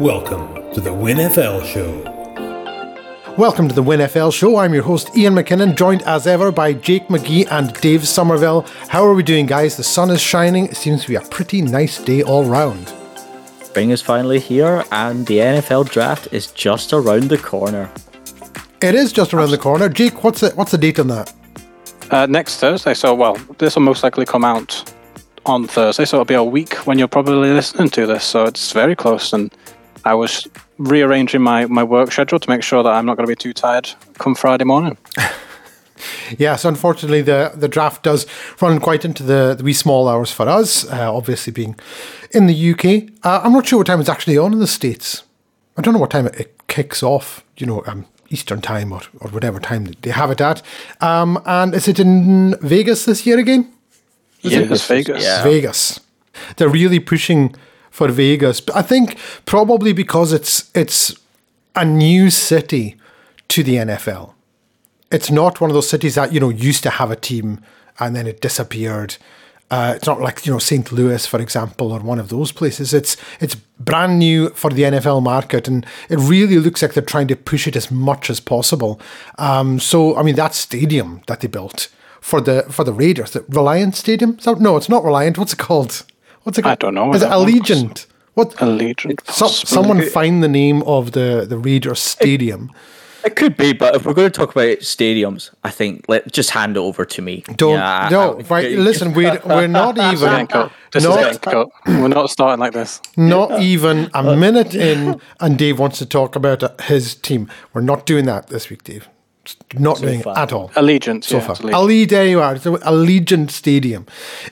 Welcome to the WinFL Show. Welcome to the WinFL Show. I'm your host, Iain McKinnon, joined as ever by Jake McGee and Dave Somerville. How are we doing, guys? The sun is shining. It seems to be a pretty nice day all round. Spring is finally here, and the NFL draft is just around the corner. It is just around the corner. Jake, what's the, what's the date on that? Uh, next Thursday. So, well, this will most likely come out on Thursday, so it'll be a week when you're probably listening to this. So it's very close, and I was rearranging my, my work schedule to make sure that I'm not going to be too tired come Friday morning. yes, unfortunately, the, the draft does run quite into the, the wee small hours for us, uh, obviously being in the UK. Uh, I'm not sure what time it's actually on in the States. I don't know what time it, it kicks off, you know, um, Eastern time or, or whatever time they have it at. Um, and is it in Vegas this year again? Is yeah, it? it's Vegas. Yeah. Vegas. They're really pushing for Vegas. I think probably because it's it's a new city to the NFL. It's not one of those cities that you know used to have a team and then it disappeared. Uh, it's not like you know St. Louis, for example, or one of those places. It's it's brand new for the NFL market, and it really looks like they're trying to push it as much as possible. Um, so, I mean, that stadium that they built for the for the Raiders, the Reliant Stadium. So, no, it's not Reliant. What's it called? What's it called? I don't know. Is it Allegiant? What? Allegiant. So, someone find the name of the the Raiders Stadium. It, it could be, but if we're going to talk about stadiums, I think let just hand it over to me. Don't yeah, no, I, right? Listen, we we're not even. This not, We're not starting like this. Not even a minute in, and Dave wants to talk about his team. We're not doing that this week, Dave not so doing far. it at all. Allegiant, so yeah, far. Allegiant. there you are. It's Allegiant Stadium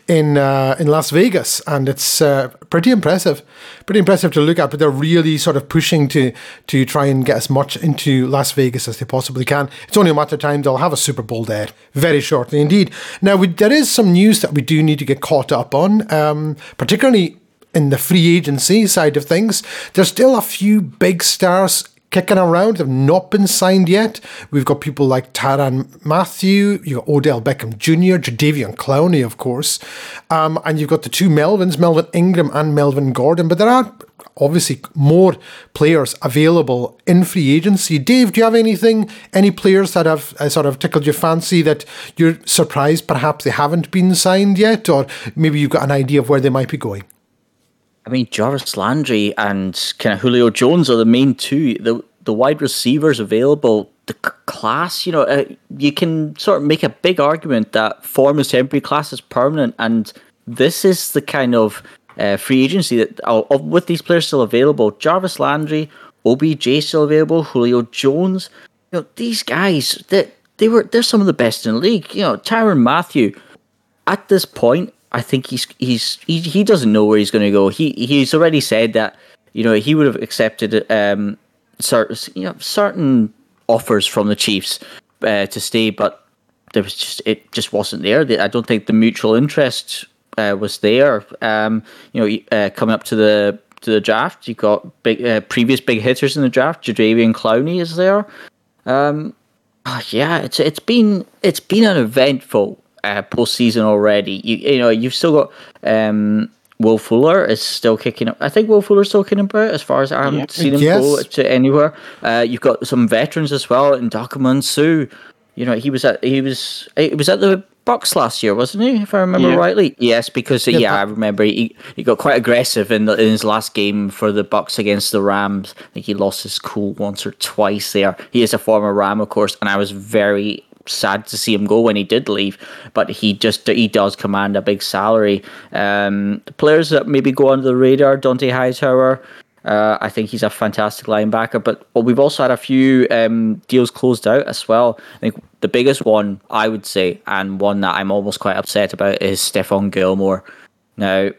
in uh, in Las Vegas, and it's uh, pretty impressive. Pretty impressive to look at. But they're really sort of pushing to to try and get as much into Las Vegas as they possibly can. It's only a matter of time they'll have a Super Bowl there very shortly indeed. Now we, there is some news that we do need to get caught up on, um, particularly in the free agency side of things. There's still a few big stars kicking around have not been signed yet. We've got people like Tyrann Mathieu, you've got Odell Beckham Jr., Jadeveon Clowney, of course, um, and you've got the two Melvins, Melvin Ingram and Melvin Gordon, but there are obviously more players available in free agency. Dave, do you have anything, any players that have uh, sort of tickled your fancy that you're surprised perhaps they haven't been signed yet, or maybe you've got an idea of where they might be going? I mean, Jarvis Landry and kind of Julio Jones are the main two. The the wide receivers available, the class, you know, uh, you can sort of make a big argument that form is temporary, class is permanent, and this is the kind of uh, free agency that uh, with these players still available. Jarvis Landry, OBJ still available, Julio Jones. You know, these guys that they, they were they're some of the best in the league. You know, Tyrann Mathieu, At this point, I think he's he's he, he doesn't know where he's going to go. He he's already said that you know he would have accepted um certain you know certain offers from the Chiefs uh, to stay, but there was just it just wasn't there. I don't think the mutual interest uh, was there. Um, you know, uh, coming up to the to the draft, you got big uh, previous big hitters in the draft. Jadeveon Clowney is there. Um, yeah, it's it's been it's been an eventful uh, postseason already. You you know you've still got um, Will Fuller is still kicking up. I think Will Fuller's still kicking about as far as I haven't seen him yes. go to anywhere. Uh, you've got some veterans as well in Ndamukong Suh. You know he was at he was he was at the Bucs last year, wasn't he? If I remember yeah. rightly. Yes, because yeah, yeah I remember he, he got quite aggressive in the, in his last game for the Bucs against the Rams. I think he lost his cool once or twice there. He is a former Ram, of course, and I was very sad to see him go when he did leave, but he just he does command a big salary. Um, players that maybe go under the radar, Dont'a Hightower. Uh, I think he's a fantastic linebacker, but well, we've also had a few um, deals closed out as well. I think the biggest one I would say, and one that I'm almost quite upset about, is Stephon Gilmore. Now,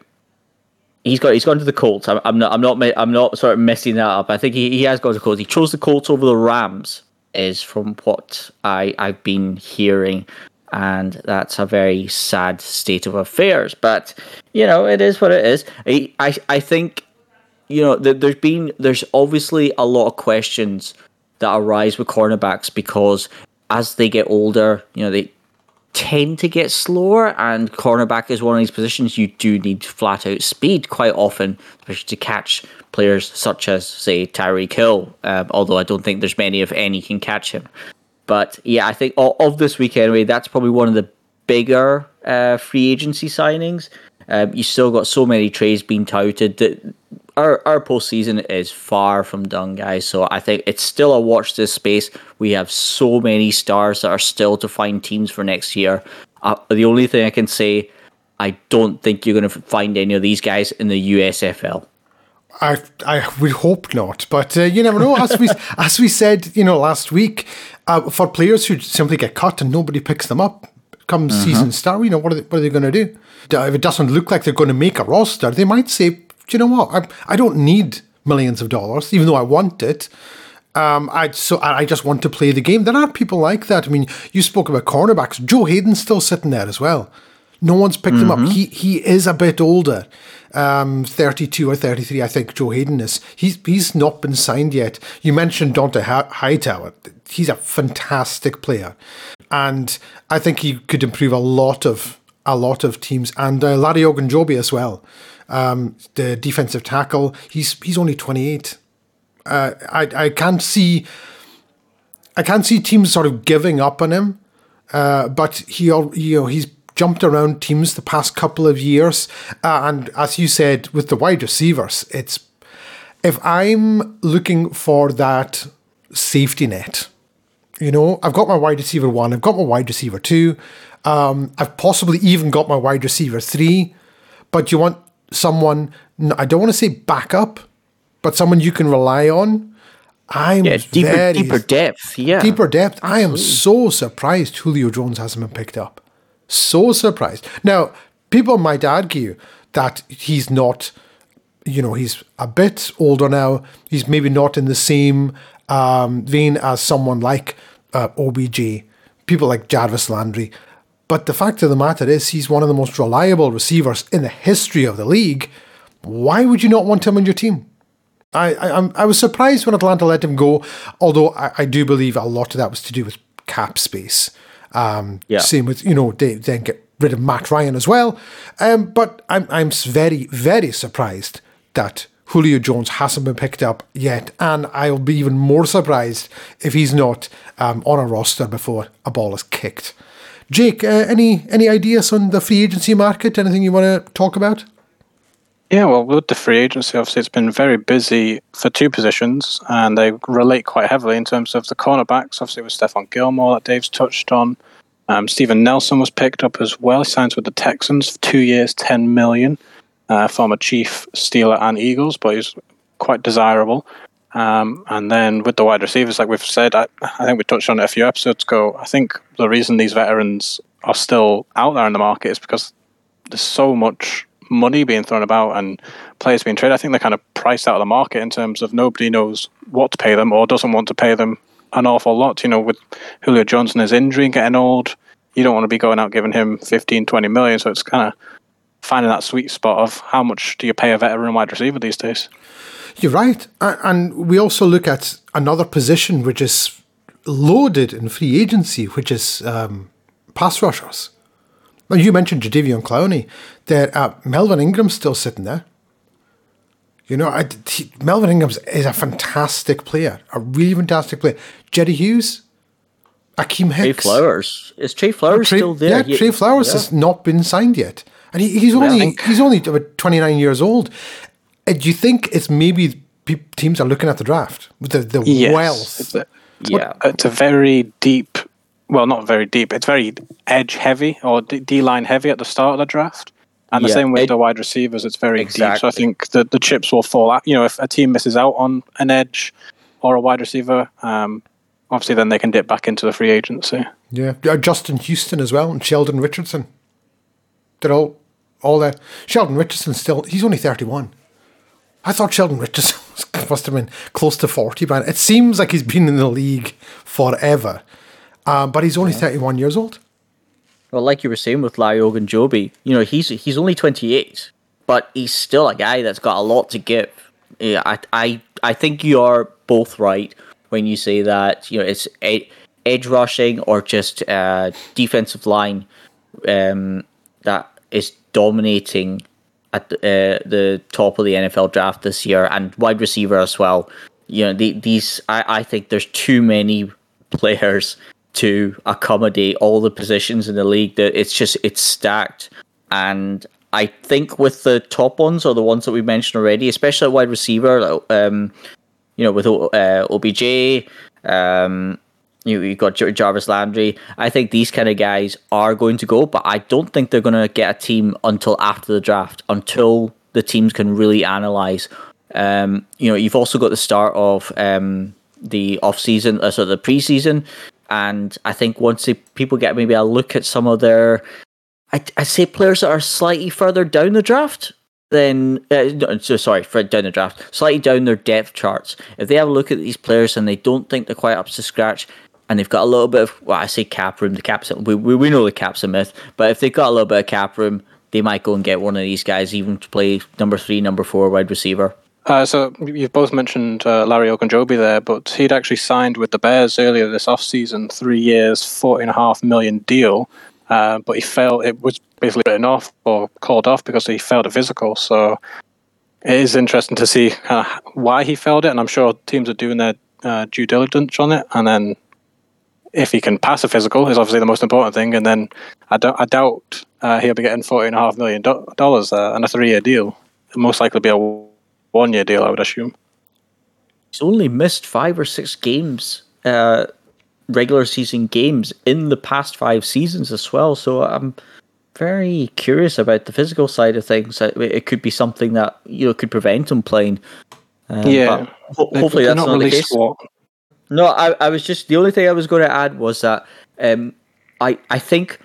he's got he's gone to the Colts. I'm, I'm not I'm not I'm not sort of messing that up. I think he, he has gone to the Colts. He chose the Colts over the Rams is from what I, I've been hearing. And that's a very sad state of affairs. But, you know, it is what it is. I, I, I think, you know, there's been, there's obviously a lot of questions that arise with cornerbacks because as they get older, you know, they tend to get slower, and cornerback is one of these positions you do need flat out speed quite often, especially to catch players such as, say, Tyreek Hill. Um, although I don't think there's many, if any, can catch him. But yeah, I think of this week anyway, that's probably one of the bigger uh, free agency signings. Um, you still got so many trades being touted that our our postseason is far from done, guys. So I think it's still a watch this space. We have so many stars that are still to find teams for next year. Uh, the only thing I can say, I don't think you're going to find any of these guys in the USFL. I I would hope not, but uh, you never know. As we as we said, you know, last week, uh, for players who simply get cut and nobody picks them up, come uh-huh. season start, you know, what are they, what are they going to do? If it doesn't look like they're going to make a roster, they might say, do you know what? I, I don't need millions of dollars, even though I want it. Um, I so I just want to play the game. There are people like that. I mean, you spoke about cornerbacks. Joe Haden's still sitting there as well. No one's picked mm-hmm. him up. Mm-hmm. He he is a bit older, um, thirty two or thirty three. I think Joe Haden is. He's he's not been signed yet. You mentioned Dont'a Hightower. He's a fantastic player, and I think he could improve a lot of a lot of teams. And uh, Larry Ogunjobi as well, um, the defensive tackle. He's he's only twenty eight. Uh, I I can't see. I can't see teams sort of giving up on him, uh, but he you know he's jumped around teams the past couple of years. Uh, and as you said, with the wide receivers, it's if I'm looking for that safety net, you know, I've got my wide receiver one, I've got my wide receiver two, um, I've possibly even got my wide receiver three, but you want someone, I don't want to say backup, but someone you can rely on. I'm yeah, deeper, very, deeper depth. Yeah, deeper depth. I am so surprised Julio Jones hasn't been picked up. So surprised. Now, people might argue that he's not, you know, he's a bit older now. He's maybe not in the same um, vein as someone like uh, OBJ, people like Jarvis Landry. But the fact of the matter is, he's one of the most reliable receivers in the history of the league. Why would you not want him on your team? I I, I was surprised when Atlanta let him go, although I, I do believe a lot of that was to do with cap space. Um, yeah. Same with, you know, they then get rid of Matt Ryan as well. Um, but I'm, I'm very, very surprised that Julio Jones hasn't been picked up yet. And I'll be even more surprised if he's not um, on a roster before a ball is kicked. Jake, uh, any any ideas on the free agency market? Anything you want to talk about? Yeah, well, with the free agency, obviously, it's been very busy for two positions, and they relate quite heavily in terms of the cornerbacks. Obviously, with Stephon Gilmore that Dave's touched on. Um, Steven Nelson was picked up as well. He signs with the Texans for two years, ten million. Uh, former Chief, Steeler, and Eagles, but he's quite desirable. Um, and then with the wide receivers, like we've said, I, I think we touched on it a few episodes ago. I think the reason these veterans are still out there in the market is because there's so much money being thrown about and players being traded. I think they're kind of priced out of the market in terms of nobody knows what to pay them or doesn't want to pay them an awful lot. You know, with Julio Jones and his injury getting old, you don't want to be going out giving him 15, 20 million. So it's kind of finding that sweet spot of how much do you pay a veteran wide receiver these days. You're right. And we also look at another position which is loaded in free agency, which is um, pass rushers. Now, you mentioned Jadeveon Clowney. That uh, Melvin Ingram's still sitting there. You know, I, he, Melvin Ingram is a fantastic player, a really fantastic player. Jerry Hughes, Akiem Hicks. Trey Flowers. Is Trey Flowers Trey, still there? Yeah, Trey Flowers yeah. has not been signed yet. And he, he's only well, he's only about 29 years old. Uh, do you think it's maybe teams are looking at the draft with the, the yes, wealth? It's a, yeah. It's a very deep well, not very deep. It's very edge heavy or D line heavy at the start of the draft. And the yeah, same with it, the wide receivers, it's very exactly. deep. So I think the, the chips will fall out. You know, if a team misses out on an edge or a wide receiver, um, obviously then they can dip back into the free agency. Yeah, Justin Houston as well, and Sheldon Richardson. They're all all there. Sheldon Richardson still he's only thirty one. I thought Sheldon Richardson must have been close to forty, but it seems like he's been in the league forever. Uh, but he's only yeah. 31 years old. Well, like you were saying with Larry Ogunjobi, you know, he's he's only 28, but he's still a guy that's got a lot to give. Yeah, I, I, I think you are both right when you say that, you know, it's it, edge rushing or just uh, defensive line um, that is dominating at the, uh, the top of the NFL draft this year and wide receiver as well. You know, the, these I, I think there's too many players to accommodate all the positions in the league. That it's just it's stacked, and I think with the top ones or the ones that we mentioned already, especially at wide receiver, um, you know, with uh, OBJ, um, you you got Jarvis Landry. I think these kind of guys are going to go, but I don't think they're going to get a team until after the draft, until the teams can really analyze. Um, you know, you've also got the start of um, the off season, uh, so the preseason, and I think once they, people get maybe a look at some of their, I I say players that are slightly further down the draft, then uh, no, so sorry for down the draft, slightly down their depth charts. If they have a look at these players and they don't think they're quite up to scratch, and they've got a little bit of well, I say cap room. The cap's we we, we know the cap's a myth, but if they've got a little bit of cap room, they might go and get one of these guys, even to play number three, number four wide receiver. Uh, so you've both mentioned uh, Larry Ogunjobi there, but he'd actually signed with the Bears earlier this offseason, three years, forty and a half million deal. Uh, but he failed. It was basically written off or called off because he failed a physical. So it is interesting to see why he failed it, and I'm sure teams are doing their uh, due diligence on it. And then if he can pass a physical, is obviously the most important thing. And then I, do, I doubt uh, he'll be getting forty and a half million dollars uh, and a three-year deal. It'll most likely be a one year deal, I would assume. He's only missed five or six games, uh, regular season games in the past five seasons as well. So I'm very curious about the physical side of things. It could be something that you know could prevent him playing. Um, yeah, ho- hopefully that's not, not the case. Squat. No, I, I was just the only thing I was going to add was that um, I I think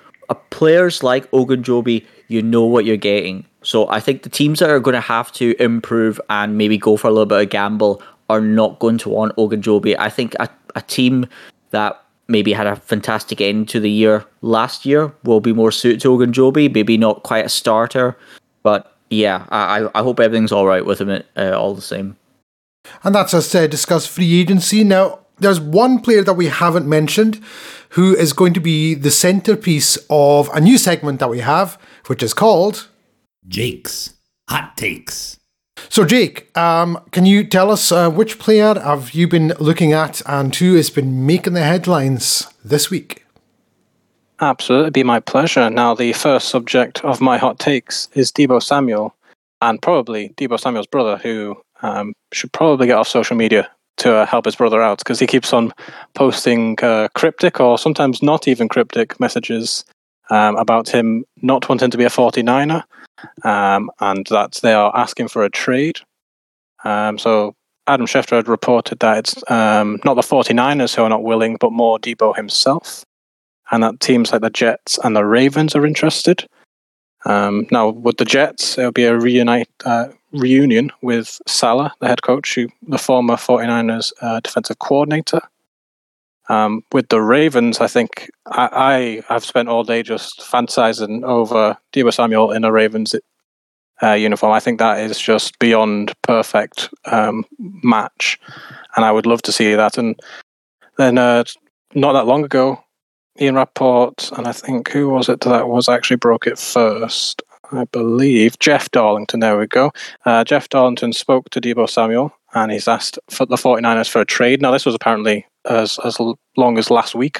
players like Ogunjobi, you know what you're getting. So I think the teams that are going to have to improve and maybe go for a little bit of gamble are not going to want Ogunjobi. I think a, a team that maybe had a fantastic end to the year last year will be more suited to Ogunjobi. Maybe not quite a starter, but yeah, I, I hope everything's all right with him uh, all the same. And that's us uh, discuss free agency. Now, there's one player that we haven't mentioned who is going to be the centerpiece of a new segment that we have, which is called Jake's Hot Takes. So, Jake, um, can you tell us uh, which player have you been looking at and who has been making the headlines this week? Absolutely, be my pleasure. Now, the first subject of my hot takes is Deebo Samuel, and probably Deebo Samuel's brother, who um, should probably get off social media to uh, help his brother out because he keeps on posting uh, cryptic or sometimes not even cryptic messages um, about him not wanting to be a 49er um, and that they are asking for a trade. Um, so Adam Schefter had reported that it's um, not the 49ers who are not willing, but more Deebo himself. And that teams like the Jets and the Ravens are interested. Um, now, with the Jets, it'll be a reunite, uh, reunion with Saleh, the head coach, who, the former 49ers uh, defensive coordinator. Um, with the Ravens, I think I, I have spent all day just fantasizing over Deebo Samuel in a Ravens uh, uniform. I think that is just beyond perfect um, match, and I would love to see that. And then uh, not that long ago, Ian Rapoport and I think who was it that was actually broke it first? I believe Jeff Darlington. There we go. Uh, Jeff Darlington spoke to Deebo Samuel and he's asked for the 49ers for a trade. Now, this was apparently as as long as last week.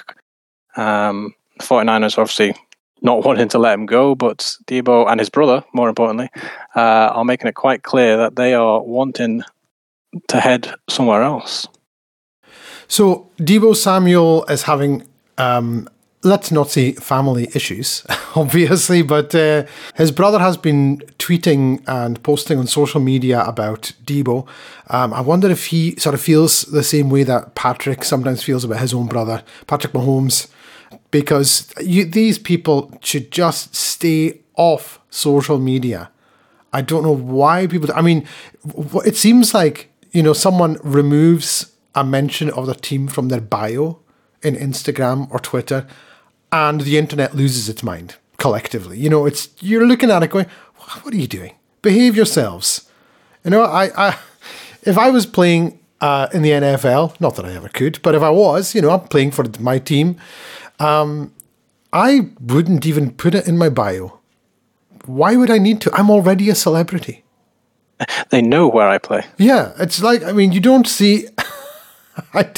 Um, the 49ers obviously not wanting to let him go, but Deebo and his brother, more importantly, uh, are making it quite clear that they are wanting to head somewhere else. So Deebo Samuel is having um, let's not say family issues, obviously, but uh, his brother has been tweeting and posting on social media about Deebo. Um, I wonder if he sort of feels the same way that Patrick sometimes feels about his own brother, Patrick Mahomes, because you, these people should just stay off social media. I don't know why people. I mean, it seems like you know someone removes a mention of the team from their bio in Instagram or Twitter and the internet loses its mind collectively. You know, it's you're looking at it going, "What are you doing? Behave yourselves." You know, I, I if I was playing uh, in the NFL. Not that I ever could, but if I was, you know, I'm playing for my team. Um, I wouldn't even put it in my bio. Why would I need to? I'm already a celebrity. They know where I play. Yeah, it's like I mean, you don't see. I,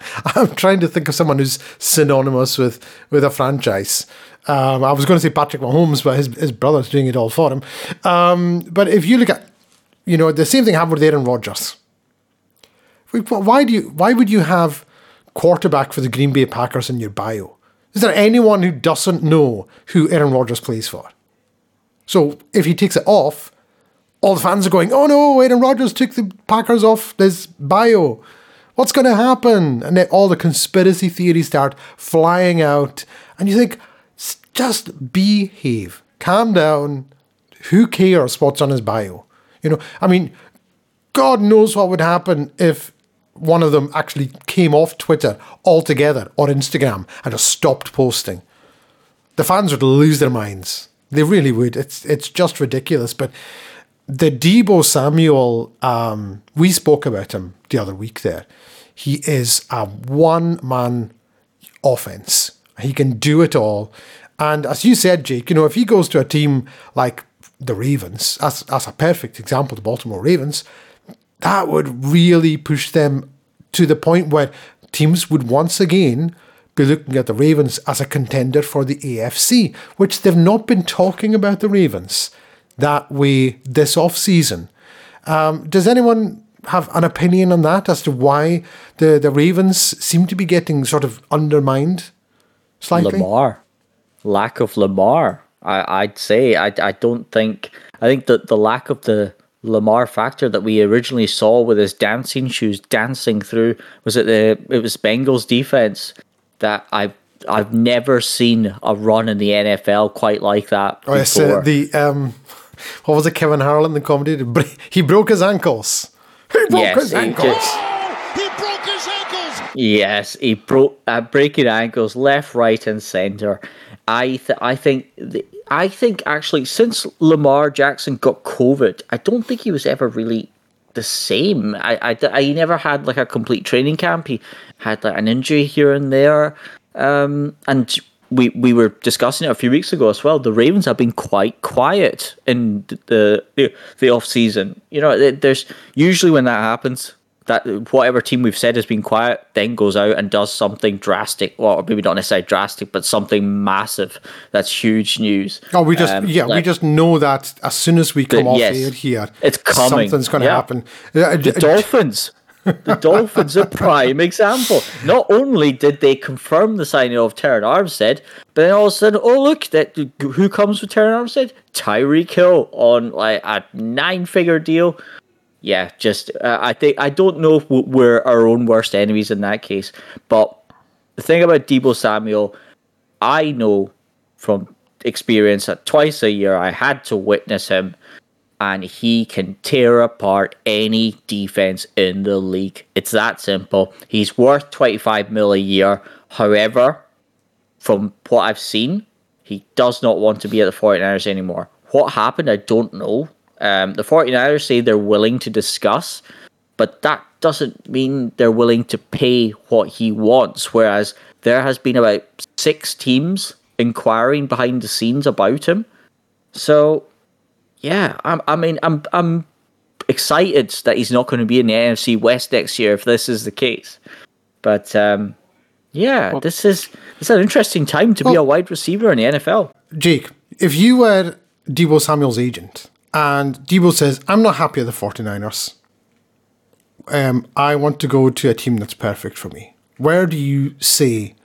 am trying to think of someone who's synonymous with with a franchise. Um, I was going to say Patrick Mahomes, but his his brother's doing it all for him. Um, but if you look at, you know, the same thing happened with Aaron Rodgers. Why do you? Why would you have quarterback for the Green Bay Packers in your bio? Is there anyone who doesn't know who Aaron Rodgers plays for? So if he takes it off, all the fans are going, "Oh no, Aaron Rodgers took the Packers off this bio. What's going to happen?" And all the conspiracy theories start flying out, and you think, "Just behave, calm down. Who cares what's on his bio?" You know, I mean, God knows what would happen if one of them actually came off Twitter altogether or Instagram and just stopped posting. The fans would lose their minds. They really would. It's it's just ridiculous. But the Deebo Samuel, um, we spoke about him the other week there. He is a one man offense. He can do it all. And as you said, Jake, you know, if he goes to a team like the Ravens, as, as a perfect example, the Baltimore Ravens, that would really push them to the point where teams would once again be looking at the Ravens as a contender for the AFC, which they've not been talking about the Ravens that way this off season. Um, does anyone have an opinion on that as to why the, the Ravens seem to be getting sort of undermined slightly? Lamar. Lack of Lamar. I, I'd say. I, I don't think. I think that the lack of the Lamar factor that we originally saw with his dancing shoes dancing through was it the it was Bengals defense that I've I've never seen a run in the NFL quite like that. Oh, yes, uh, the um, what was it? Kevin Harlan, the comedy, he broke his ankles. He broke yes, his ankles. Just, he broke his ankles. Yes, he broke uh, breaking ankles left, right, and center. I th- I think the, I think actually since Lamar Jackson got COVID, I don't think he was ever really the same. I, I, I he never had like a complete training camp. He had like an injury here and there, um, and we we were discussing it a few weeks ago as well. The Ravens have been quite quiet in the the, the off season. You know, there's usually when that happens, that whatever team we've said has been quiet then goes out and does something drastic, or maybe not necessarily drastic, but something massive that's huge news. Oh, we just um, yeah, like, we just know that as soon as we come the, off yes, air here, it's coming. Something's going to yeah. happen. The Dolphins. The Dolphins are prime example. Not only did they confirm the signing of Terron Armstead, but then all of a sudden, oh look, that who comes with Terron Armstead? Tyreek Hill on like a nine-figure deal yeah, just uh, I think I don't know if we're our own worst enemies in that case. But the thing about Deebo Samuel, I know from experience that twice a year I had to witness him, and he can tear apart any defense in the league. It's that simple. He's worth twenty five mil a year. However, from what I've seen, he does not want to be at the 49ers anymore. What happened, I don't know. Um, the 49ers say they're willing to discuss, but that doesn't mean they're willing to pay what he wants. Whereas there has been about six teams inquiring behind the scenes about him. So, yeah, I'm, I mean, I'm, I'm excited that he's not going to be in the NFC West next year if this is the case. But um, yeah, well, this is it's an interesting time to well, be a wide receiver in the NFL. Jake, if you were Deebo Samuel's agent and Deebo says, I'm not happy at the 49ers. Um, I want to go to a team that's perfect for me. Where do you say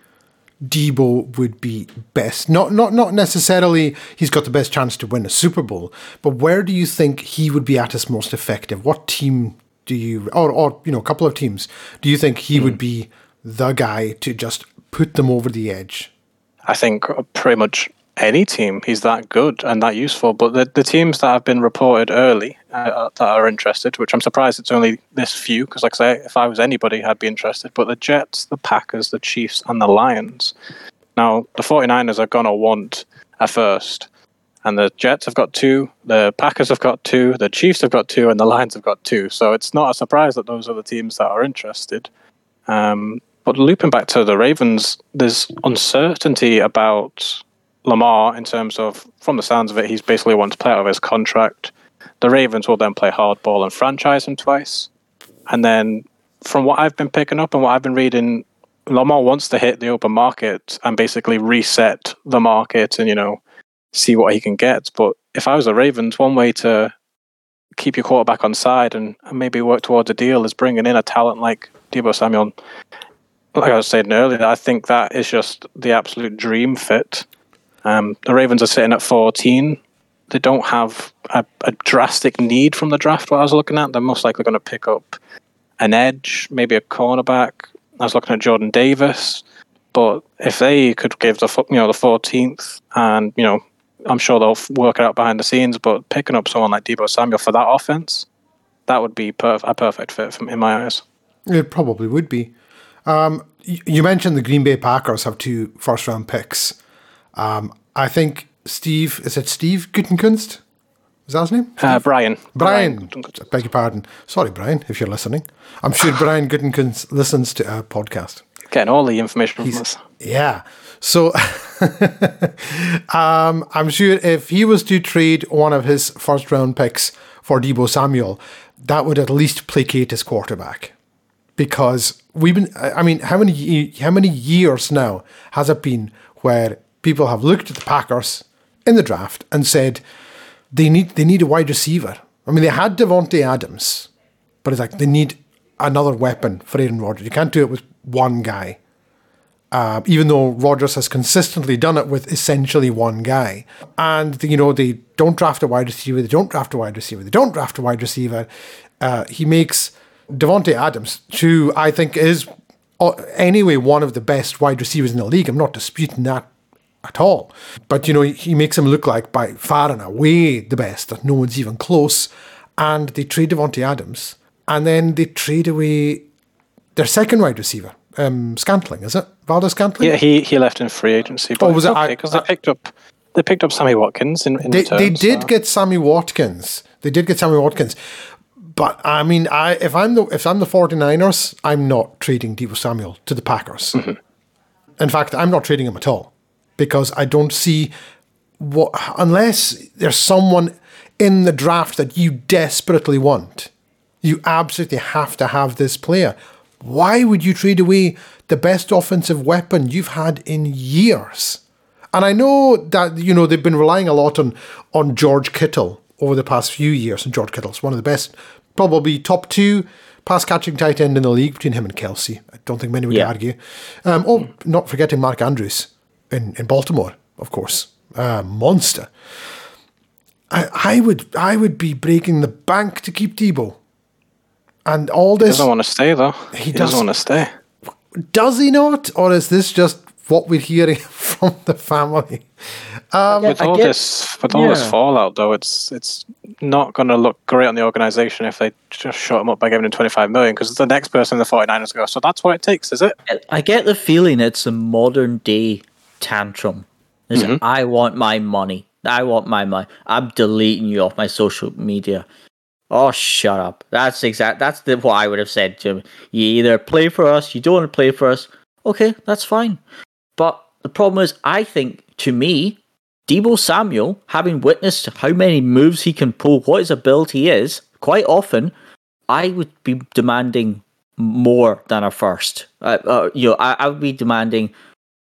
Deebo would be best? Not not not necessarily he's got the best chance to win a Super Bowl, but where do you think he would be at his most effective? What team do you or or you know, a couple of teams, do you think he mm. would be the guy to just put them over the edge? I think pretty much any team. He's that good and that useful. But the, the teams that have been reported early uh, that are interested, which I'm surprised it's only this few, because like I say, if I was anybody, I'd be interested. But the Jets, the Packers, the Chiefs, and the Lions. Now, the 49ers are going to want a first. and the Jets have got two, the Packers have got two, the Chiefs have got two, and the Lions have got two. So it's not a surprise that those are the teams that are interested. Um, but looping back to the Ravens, there's uncertainty about Lamar in terms of, from the sounds of it, he's basically wants to play out of his contract. The Ravens will then play hardball and franchise him twice. And then, from what I've been picking up and what I've been reading, Lamar wants to hit the open market and basically reset the market and, you know, see what he can get. But if I was the Ravens, one way to keep your quarterback on side and, and maybe work towards a deal is bringing in a talent like Deebo Samuel. Like I was saying earlier, I think that is just the absolute dream fit. Um, the Ravens are sitting at 14. They don't have a, a drastic need from the draft. What I was looking at, they're most likely going to pick up an edge, maybe a cornerback. I was looking at Jordan Davis, but if they could give the you know the 14th, and you know I'm sure they'll work it out behind the scenes, but picking up someone like Deebo Samuel for that offense, that would be perf- a perfect fit from, in my eyes. It probably would be. Um, you mentioned the Green Bay Packers have two first round picks. Um, I think Steve, is it Steve Gutekunst? Is that his name? Uh, Brian. Brian. Brian I beg your pardon. Sorry, Brian, if you're listening. I'm sure Brian Gutekunst listens to our podcast. Getting all the information from us. Yeah. So um, I'm sure if he was to trade one of his first round picks for Deebo Samuel, that would at least placate his quarterback. Because we've been, I mean, how many how many years now has it been where people have looked at the Packers in the draft and said they need they need a wide receiver. I mean, they had Davante Adams, but it's like they need another weapon for Aaron Rodgers. You can't do it with one guy. Uh, even though Rodgers has consistently done it with essentially one guy. And, you know, they don't draft a wide receiver, they don't draft a wide receiver, they don't draft a wide receiver. Uh, he makes Davante Adams, who I think is uh, anyway one of the best wide receivers in the league. I'm not disputing that at all. But, you know, he makes him look like by far and away the best, that no one's even close. And they trade Davante Adams. And then they trade away their second wide receiver, um, Scantling, is it? Valdes-Scantling? Yeah, he, he left in free agency. But oh, was it? Because they picked up they picked up Sammy Watkins in, in they, return, they did so. get Sammy Watkins. They did get Sammy Watkins. But I mean, I if I'm the if I'm the 49ers, I'm not trading Deebo Samuel to the Packers. Mm-hmm. In fact, I'm not trading him at all because I don't see what unless there's someone in the draft that you desperately want. You absolutely have to have this player. Why would you trade away the best offensive weapon you've had in years? And I know that, you know, they've been relying a lot on, on George Kittle over the past few years, and George Kittle's one of the best, probably top two pass catching tight end in the league between him and Kelce. I don't think many would yeah. argue. Um, oh, not forgetting Mark Andrews in, in Baltimore, of course. Uh, monster. I, I would I would be breaking the bank to keep Deebo. And all this. He doesn't want to stay, though. He, he does, doesn't want to stay. Does he not? Or is this just what we're hearing from the family? Um, with all this, with all yeah. this fallout, though, it's it's not going to look great on the organization if they just shut him up by giving him 25 million because it's the next person in the 49ers go, so that's what it takes, is it? I get the feeling it's a modern day tantrum. Mm-hmm. I want my money. I want my money. I'm deleting you off my social media. Oh, shut up. That's exact. That's the, what I would have said to him. You either play for us, you don't want to play for us. Okay, that's fine. But the problem is, I think to me, Deebo Samuel, having witnessed how many moves he can pull, what his ability is, quite often, I would be demanding more than a first. Uh, uh, you know, I, I, would be demanding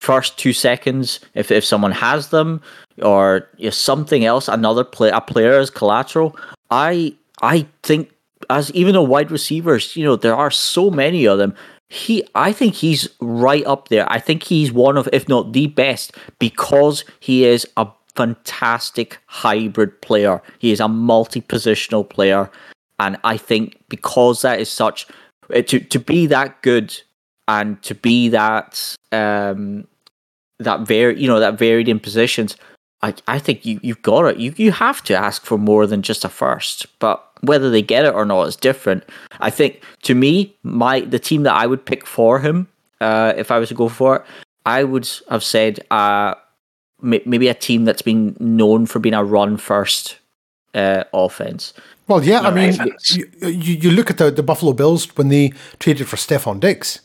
first two seconds if, if someone has them, or you know, something else, another play, a player as collateral. I I think as even though wide receivers, you know, there are so many of them. He, I think he's right up there. I think he's one of, if not the best, because he is a fantastic hybrid player. He is a multi-positional player, and I think because that is such to to be that good and to be that um that very you know that varied in positions. I, I think you, you've got it. You you have to ask for more than just a first. But whether they get it or not is different. I think to me, my the team that I would pick for him, uh, if I was to go for it, I would have said uh, may- maybe a team that's been known for being a run first uh, offense. Well, yeah, I mean, you, you, you look at the, the Buffalo Bills when they traded for Stefon Diggs.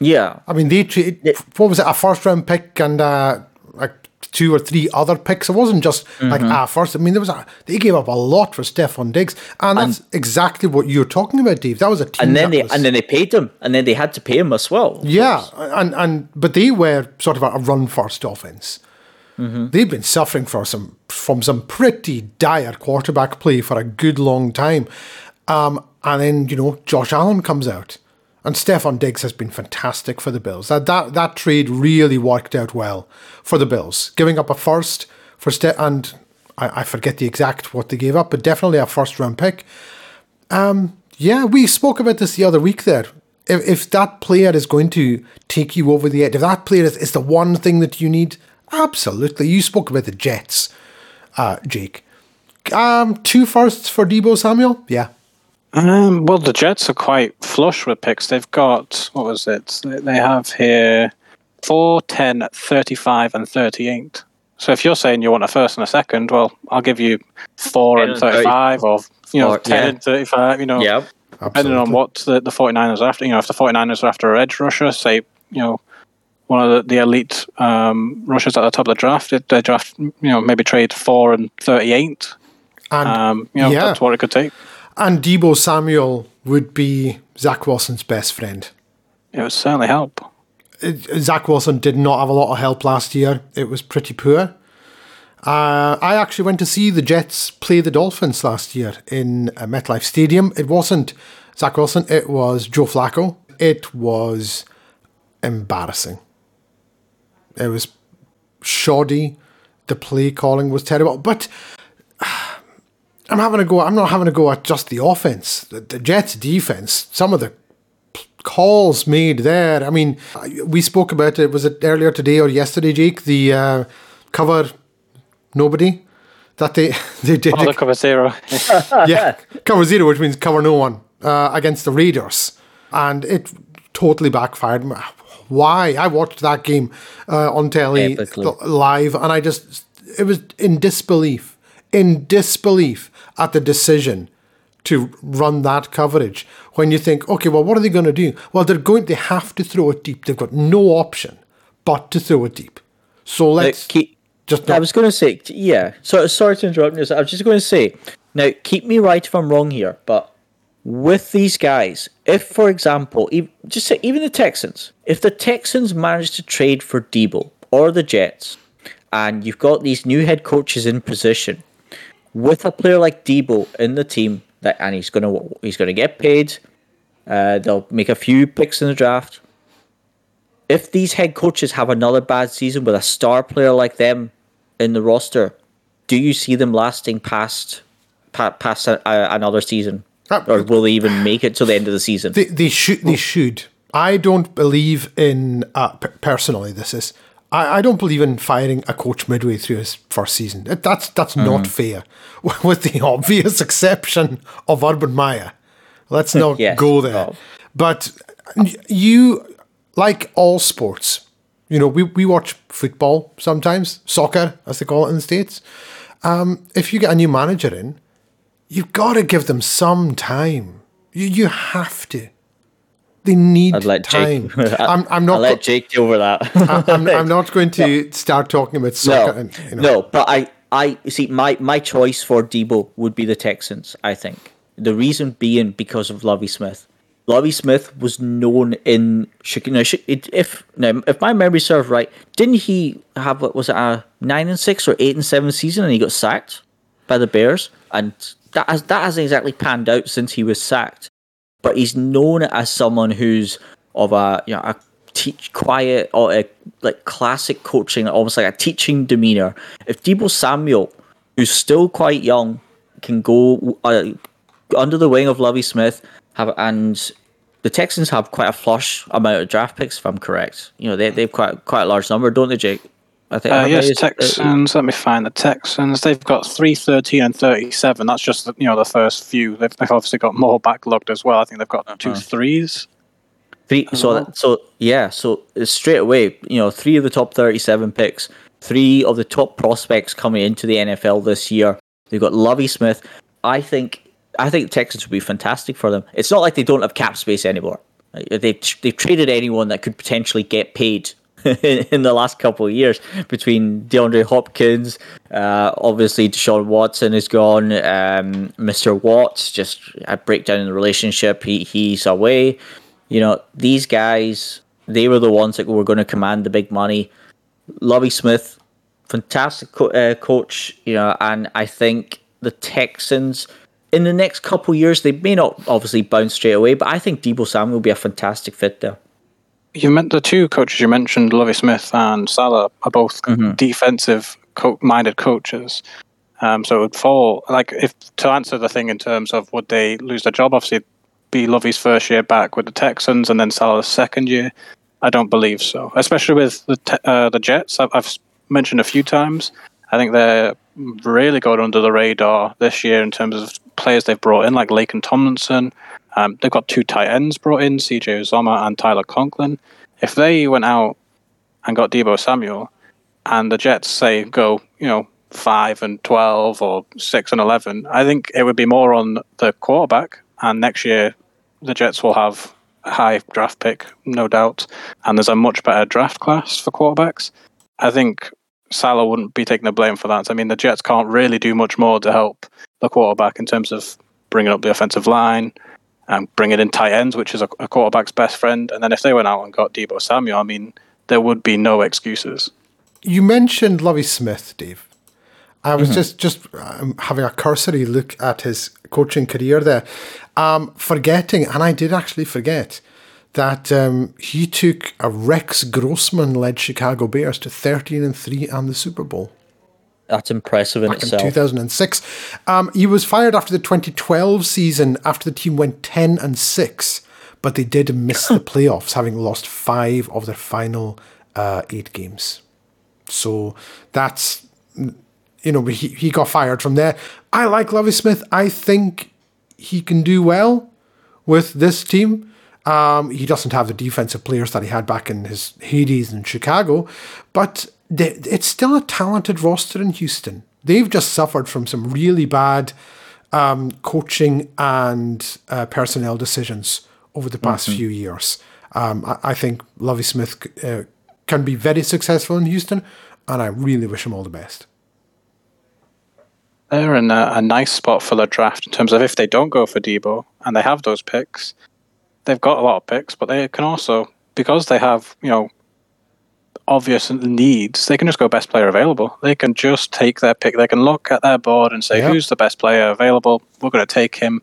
Yeah, I mean, they traded, what was it, a first round pick and uh, like two or three other picks. It wasn't just like Mm-hmm. a first. I mean, there was a, they gave up a lot for Stefon Diggs. And that's exactly what you're talking about, Dave. That was a team and then they was- and then they paid him, and then they had to pay him as well. Yeah, and and but they were sort of a run first offense. They've been suffering for some from some pretty dire quarterback play for a good long time, um, and then you know Josh Allen comes out, and Stefon Diggs has been fantastic for the Bills. That that that trade really worked out well for the Bills, giving up a first for Ste- and I, I forget the exact what they gave up, but definitely a first round pick. Um, Yeah, we spoke about this the other week there. If, if that player is going to take you over the edge, if that player is, is the one thing that you need, absolutely. You spoke about the Jets, uh, Jake. Um, two firsts for Deebo Samuel? Yeah. Um, well, the Jets are quite flush with picks. They've got, what was it? They- They have here 4, 10, 35, and 38. So if you're saying you want a first and a second, well, I'll give you 4 and and 35 or, you know, Or- 10 yeah. and 35, you know. Yeah, Depending on what the, the 49ers are after. You know, if the 49ers are after a edge rusher, say, you know, one of the, the elite um, rushers at the top of the draft, they draft, you know, maybe trade 4 and 38. And, Um, you know, Yeah. that's what it could take. And Deebo Samuel would be Zach Wilson's best friend. It would certainly help. Zach Wilson did not have a lot of help last year. It was pretty poor. Uh, I actually went to see the Jets play the Dolphins last year in uh, MetLife Stadium. It wasn't Zach Wilson, it was Joe Flacco. It was embarrassing. It was shoddy. The play calling was terrible. But I'm having a go. I'm not having a go at just the offense. The, the Jets' defense. Some of the calls made there. I mean, we spoke about it. Was it earlier today or yesterday, Jake? The uh, cover nobody that they they did. Oh, the cover zero. yeah, cover zero, which means cover no one uh, against the Raiders, and it totally backfired. Why? I watched that game uh, on telly Epically. live, and I just it was in disbelief, in disbelief at the decision to run that coverage. When you think, okay, well, what are they going to do? Well, they're going. They have to throw it deep. They've got no option but to throw it deep. So let's keep, just I was going to say, yeah. So sorry to interrupt you. I was just going to say, now keep me right if I'm wrong here, but with these guys, if for example, ev- just say even the Texans, if the Texans manage to trade for Deebo or the Jets, and you've got these new head coaches in position, with a player like Deebo in the team, that and he's gonna he's gonna get paid. Uh, they'll make a few picks in the draft. If these head coaches have another bad season with a star player like them in the roster, do you see them lasting past pa- past a, a, another season, Uh, or will they even make it to the end of the season? They, they should. They should. I don't believe in. Uh, personally, this is. I, I don't believe in firing a coach midway through his first season. That- That's that's not fair. With the obvious exception of Urban Meyer. Let's not Yes. go there. Oh. But you, like all sports, you know, we, we watch football sometimes, soccer as they call it in the states. Um, if you get a new manager in, you've got to give them some time. You you have to. They need I'd let time. Jake. I'm, I'm I'll not. let go- Jake deal with that. I'm, I'm not going to start talking about soccer. no, and, you know. no, but I, I see my my choice for Deebo would be the Texans. I think the reason being because of Lovie Smith. Lovie Smith was known in Chicago. No, if no, if my memory serves right, didn't he have what was it a nine and six or eight and seven season, and he got sacked by the Bears, and that has that hasn't exactly panned out since he was sacked. But he's known as someone who's of a you know a teach quiet or a like classic coaching, almost like a teaching demeanor. If Deebo Samuel, who's still quite young, can go uh, under the wing of Lovie Smith, have and the Texans have quite a flush amount of draft picks, if I'm correct. You know, they they've quite quite a large number, don't they, Jake? I think. Uh, yes, is- uh, Texans. Let me find the Texans. They've got three, thirteen, and thirty-seven. That's just you know the first few. They've, they've obviously got more backlogged as well. I think they've got two Uh-huh. threes. Three, so well. that, so yeah, so straight away, you know, three of the top thirty-seven picks, three of the top prospects coming into the NFL this year. They've got Lovie Smith. I think I think Texans would be fantastic for them. It's not like they don't have cap space anymore. They've they've traded anyone that could potentially get paid in the last couple of years between DeAndre Hopkins, uh, obviously Deshaun Watson is gone, um, Mr. Watts just a breakdown in the relationship. He he's away. You know these guys, they were the ones that were going to command the big money. Lovie Smith, fantastic co- uh, coach. You know, and I think the Texans in the next couple of years they may not obviously bounce straight away, but I think Deebo Samuel will be a fantastic fit there you meant the two coaches you mentioned, Lovie Smith and Salah, are both mm-hmm. defensive co- minded coaches. Um, so it would fall like if to answer the thing in terms of would they lose their job? Obviously, be Lovie's first year back with the Texans and then Salah's second year. I don't believe so, especially with the te- uh, the Jets. I've, I've mentioned a few times. I think they're really going under the radar this year in terms of players they've brought in, like Laken Tomlinson, um, they've got two tight ends brought in, CJ Uzomah and Tyler Conklin. If they went out and got Deebo Samuel, and the Jets say go, you know, five and twelve or six and eleven, I think it would be more on the quarterback. And next year, the Jets will have a high draft pick, no doubt, and there's a much better draft class for quarterbacks. I think Salah wouldn't be taking the blame for that. I mean, the Jets can't really do much more to help the quarterback in terms of bringing up the offensive line, and bring it in tight ends, which is a, a, quarterback's best friend. And then if they went out and got Deebo Samuel, I mean, there would be no excuses. You mentioned Lovie Smith, Dave. I was mm-hmm. just just um, having a cursory look at his coaching career there, um, forgetting, and I did actually forget that um, he took a Rex Grossman led Chicago Bears to thirteen and three and the Super Bowl. That's impressive in Back itself. in 2006. Um, he was fired after the 2012 season after the team went 10 and 6, but they did miss the playoffs, having lost five of their final uh, eight games. So that's, you know, he, he got fired from there. I like Lovie Smith. I think he can do well with this team. Um, he doesn't have the defensive players that he had back in his heydays in Chicago, but it's still a talented roster in Houston. They've just suffered from some really bad um, coaching and uh, personnel decisions over the past mm-hmm. few years. Um, I, I, think Lovie Smith uh, can be very successful in Houston, and I really wish him all the best. They're in a, a nice spot for the draft in terms of if they don't go for Deebo and they have those picks, they've got a lot of picks, but they can also because they have you know obvious needs, they can just go best player available. They can just take their pick. They can look at their board and say, yep. who's the best player available? We're going to take him.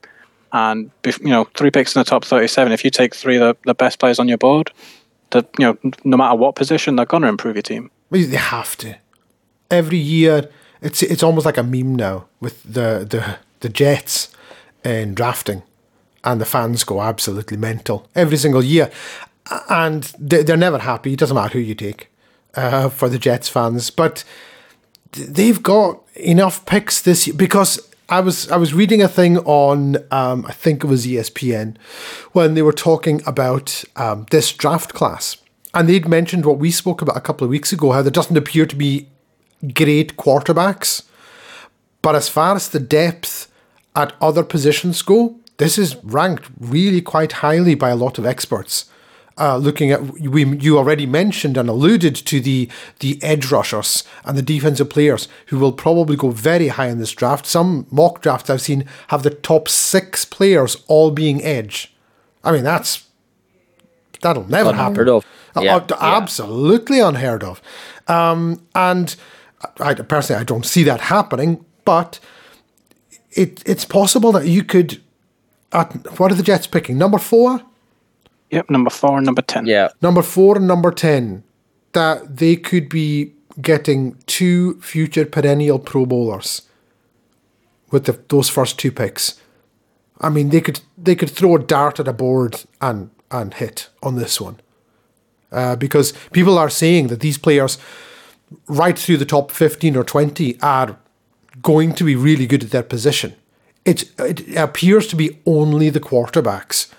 And you know, three picks in the top thirty-seven. If you take three of the, the best players on your board, the you know, no matter what position, they're going to improve your team. They have to. Every year, it's it's almost like a meme now with the the the Jets in drafting, and the fans go absolutely mental every single year, and they're never happy. It doesn't matter who you take uh, for the Jets fans, but they've got enough picks this year because I was I was reading a thing on um, I think it was ESPN when they were talking about um, this draft class, and they'd mentioned what we spoke about a couple of weeks ago, how there doesn't appear to be great quarterbacks, but as far as the depth at other positions go, this is ranked really quite highly by a lot of experts uh, looking at we you already mentioned and alluded to the the edge rushers and the defensive players who will probably go very high in this draft. Some mock drafts I've seen have the top six players all being edge. I mean that's that'll never happen. Of. Uh, yeah, uh, absolutely yeah. unheard of. Um, and I personally I don't see that happening, but it it's possible that you could. At, what are the Jets picking? Number four Yep, number four and number 10. Yeah. Number four and number 10, that they could be getting two future perennial Pro Bowlers with the, those first two picks. I mean, they could they could throw a dart at a board and and hit on this one, uh, because people are saying that these players, right through the top fifteen or twenty, are going to be really good at their position. It it appears to be only the quarterbacks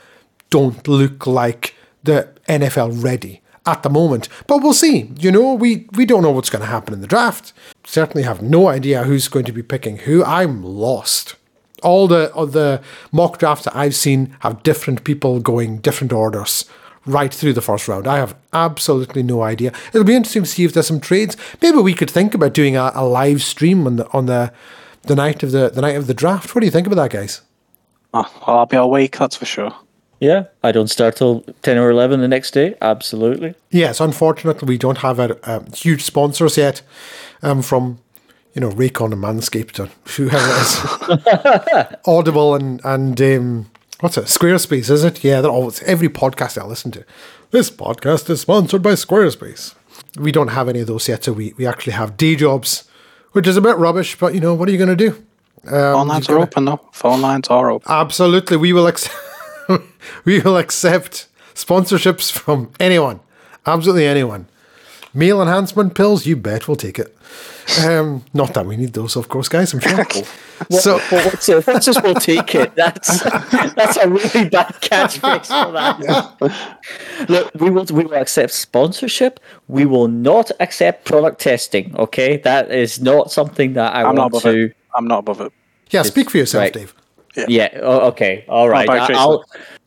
don't look like the NFL ready. at the moment. But we'll see. You know, we, we don't know what's going to happen in the draft. Certainly have no idea who's going to be picking who. I'm lost. All the of the mock drafts that I've seen have different people going different orders right through the first round. I have absolutely no idea. It'll be interesting to see if there's some trades. Maybe we could think about doing a, a live stream on the on the the night of the the night of the draft. What do you think about that, guys? Oh, well, I'll be awake, that's for sure. Yeah, I don't start till 10 or 11 the next day. Absolutely. Yes, unfortunately, we don't have a, a huge sponsors yet um, from, you know, Raycon and Manscaped or whoever it is. Audible and, and um, what's it? Squarespace, is it? Yeah, they're always, every podcast I listen to. This podcast is sponsored by Squarespace. We don't have any of those yet, so we, we actually have day jobs, which is a bit rubbish, but, you know, what are you going to do? Phone lines are open, though. Phone lines are open. Absolutely, we will accept. we will accept sponsorships from anyone, absolutely anyone. Meal enhancement pills, you bet we'll take it. Um, not that we need those, of course, guys. I'm sure. so Well, what's, it, what's this? We'll take it. That's that's a really bad catchphrase for that. Look, we will we will accept sponsorship. We will not accept product testing. Okay, that is not something that I I'm not want above to. it. I'm not above it. yeah, speak for yourself, right. Dave. Yeah. Oh, okay. All right. I'll.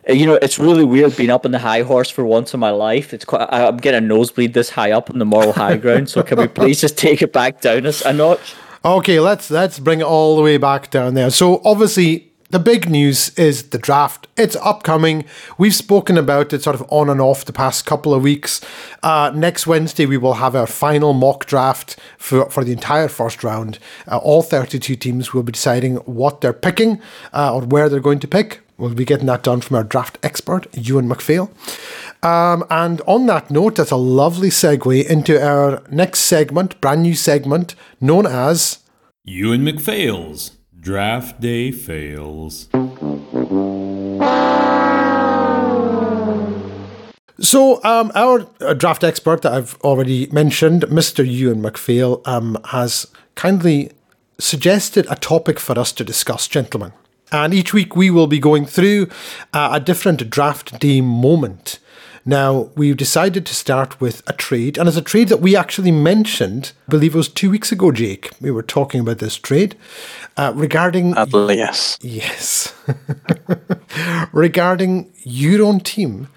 You know, it's really weird being up on the high horse for once in my life. It's quite. I'm getting a nosebleed this high up on the moral high ground. So can we please just take it back down a, a notch? Okay, let's let's bring it all the way back down there. So obviously the big news is the draft. It's upcoming. We've spoken about it sort of on and off the past couple of weeks. Uh, next Wednesday we will have our final mock draft for, for the entire first round. Uh, all 32 teams will be deciding what they're picking uh, or where they're going to pick. We'll be getting that done from our draft expert, Euan MacPhail. Um, and on that note, that's a lovely segue into our next segment, brand new segment, known as Euan MacPhail's Draft Day Fails. So, um, our uh, draft expert that I've already mentioned, Mr. Euan MacPhail, um, has kindly suggested a topic for us to discuss, gentlemen. And each week we will be going through uh, a different draft day moment. Now, we've decided to start with a trade, and it's a trade that we actually mentioned, I believe it was two weeks ago, Jake. We were talking about this trade uh, regarding. Sadly, yes. Yes. Regarding your own team,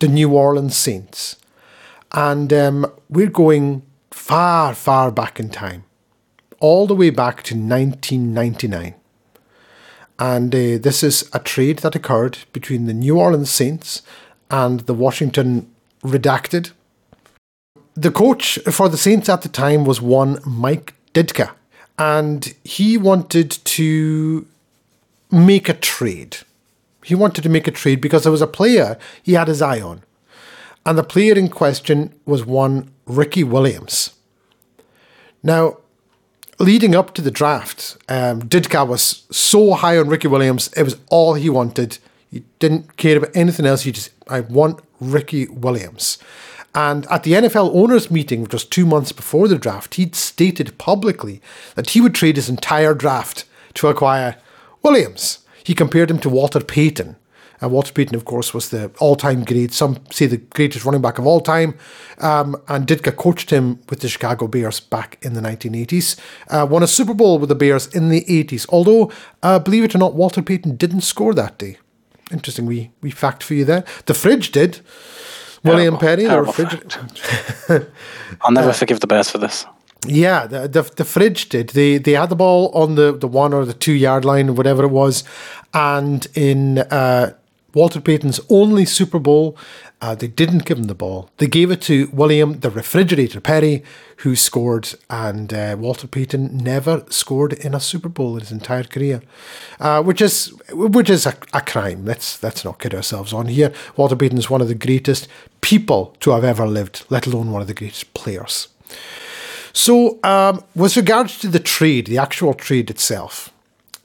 the New Orleans Saints. And um, we're going far, far back in time, all the way back to 1999. And uh, this is a trade that occurred between the New Orleans Saints and the Washington Redacted. The coach for the Saints at the time was one Mike Ditka, and he wanted to make a trade. He wanted to make a trade because there was a player he had his eye on. And the player in question was one Ricky Williams. Now, leading up to the draft, um, Ditka was so high on Ricky Williams, it was all he wanted. He didn't care about anything else. He just, I want Ricky Williams. And at the NFL owners meeting, just two months before the draft, he'd stated publicly that he would trade his entire draft to acquire Williams. He compared him to Walter Payton. And Walter Payton, of course, was the all-time great. Some say the greatest running back of all time. Um, and Ditka coached him with the Chicago Bears back in the 1980s. Uh, won a Super Bowl with the Bears in the 80s. Although, uh, believe it or not, Walter Payton didn't score that day. Interesting wee, wee fact for you there. The fridge did. William Perry, terrible fridge. I'll never forgive the Bears for this. Yeah, the, the the fridge did. They they had the ball on the, the one or the two yard line, whatever it was, and in uh, Walter Payton's only Super Bowl, uh, they didn't give him the ball. They gave it to William the Refrigerator Perry, who scored, and uh, Walter Payton never scored in a Super Bowl in his entire career, uh, which is which is a, a crime. Let's let's not kid ourselves on here. Walter Payton is one of the greatest people to have ever lived, let alone one of the greatest players. So, um, with regards to the trade, the actual trade itself,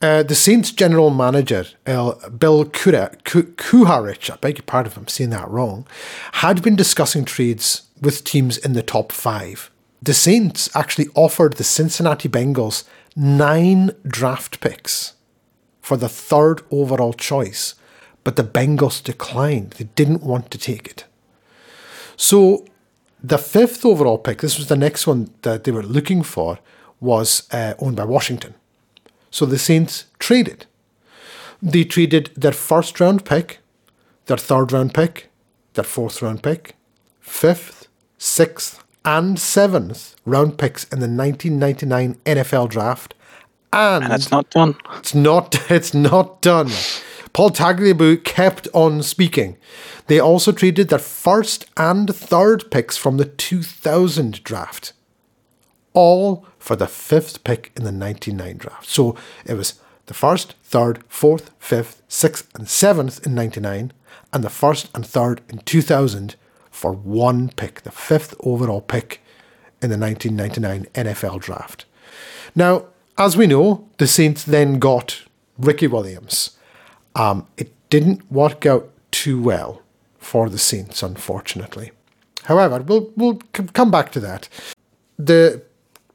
uh, the Saints general manager, uh, Bill Kuharich, I beg your pardon if I'm saying that wrong, had been discussing trades with teams in the top five. The Saints actually offered the Cincinnati Bengals nine draft picks for the third overall choice, but the Bengals declined. They didn't want to take it. So The fifth overall pick, this was the next one that they were looking for, was uh, owned by Washington. So the Saints traded. They traded their first round pick, their third round pick, their fourth round pick, fifth, sixth, and seventh round picks in the 1999 NFL draft. And, And it's not done. it's not. It's not done. Paul Tagliabue kept on speaking. They also traded their first and third picks from the 2000 draft, all for the fifth pick in the 99 draft. So it was the first, third, fourth, fifth, sixth, and seventh in 99, and the first and third in 2000 for one pick, the fifth overall pick in the 1999 NFL draft. Now, as we know, the Saints then got Ricky Williams. Um, it didn't work out too well for the Saints, unfortunately. However, we'll we'll come back to that. The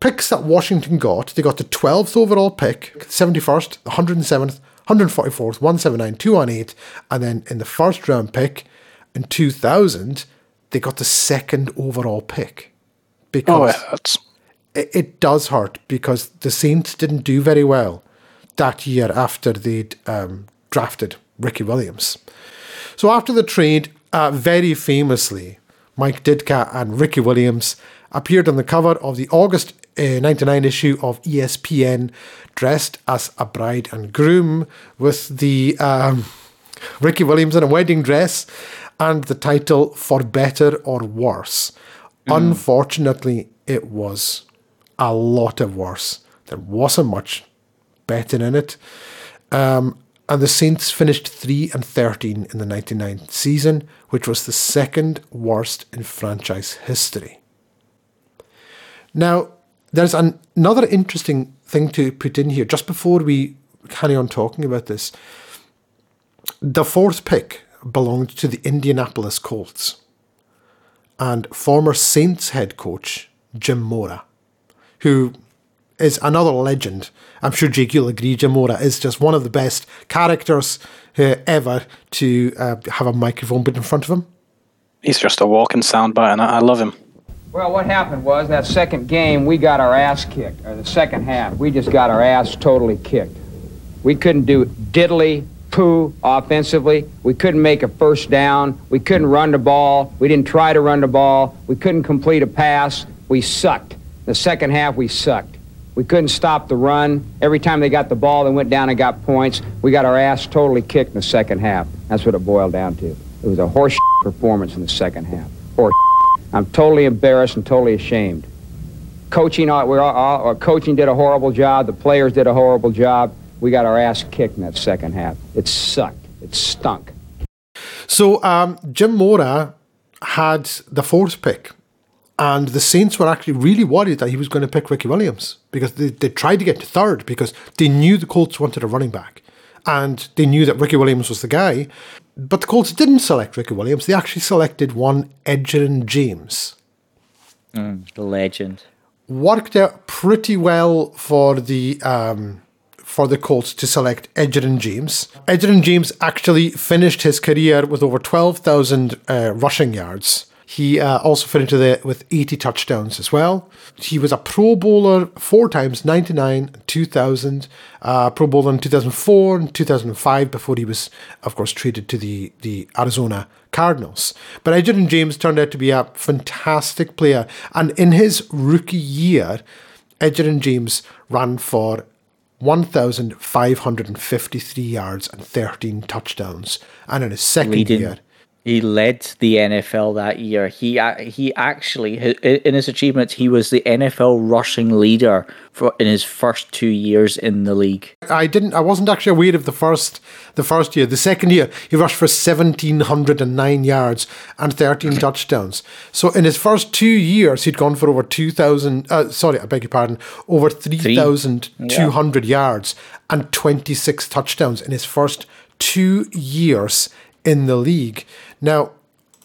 picks that Washington got, they got the 12th overall pick, 71st, 107th, 144th, 179, 218, and then in the first round pick in 2000, they got the second overall pick. Oh, Because it hurts. it, it does hurt because the Saints didn't do very well that year after they'd um, drafted Ricky Williams. So after the trade, uh, very famously, Mike Ditka and Ricky Williams appeared on the cover of the August uh, 99 issue of ESPN, dressed as a bride and groom with the um, Ricky Williams in a wedding dress and the title For Better or Worse. Unfortunately, it was a lot of worse. There wasn't much betting in it. Um, and the Saints finished 3 and 13 in the 99 season, which was the second worst in franchise history. Now, there's an, another interesting thing to put in here just before we carry on talking about this. The fourth pick belonged to the Indianapolis Colts and former Saints head coach Jim Mora, who is another legend. I'm sure Jake, you'll agree, Jim Mora is just one of the best characters uh, ever to uh, have a microphone put in front of him. He's just a walking soundbite, and I, I love him. Well, what happened was that second game, we got our ass kicked, or the second half. We just got our ass totally kicked. We couldn't do diddly poo offensively. We couldn't make a first down. We couldn't run the ball. We didn't try to run the ball. We couldn't complete a pass. We sucked. The second half, we sucked. We couldn't stop the run. Every time they got the ball, they went down and got points. We got our ass totally kicked in the second half. That's what it boiled down to. It was a horse performance in the second half. Horse. I'm totally embarrassed and totally ashamed. Coaching, uh, we're all, all, uh, coaching did a horrible job. The players did a horrible job. We got our ass kicked in that second half. It sucked. It stunk. So um, Jim Mora had the fourth pick, and the Saints were actually really worried that he was going to pick Ricky Williams because they, they tried to get to third because they knew the Colts wanted a running back, and they knew that Ricky Williams was the guy. But the Colts didn't select Ricky Williams; they actually selected one Edgerrin James. The legend. worked out pretty well for the um, for the Colts to select Edgerrin James. Edgerrin James actually finished his career with over twelve thousand uh, rushing yards. He uh, also finished it with 80 touchdowns as well. He was a Pro Bowler four times 99, 2000, uh, Pro Bowler in 2004 and 2005 before he was, of course, traded to the, the Arizona Cardinals. But Edgerrin James turned out to be a fantastic player. And in his rookie year, Edgerrin James ran for 1,553 yards and 13 touchdowns. And in his second Leading. year, He led the NFL that year. He he actually in his achievements he was the NFL rushing leader for in his first two years in the league. I didn't. I wasn't actually aware of the first. The first year, the second year, he rushed for seventeen hundred and nine yards and thirteen touchdowns. So in his first two years, he'd gone for over two thousand. Uh, sorry, I beg your pardon. Over three thousand two hundred yards and twenty six touchdowns in his first two years in the league. Now,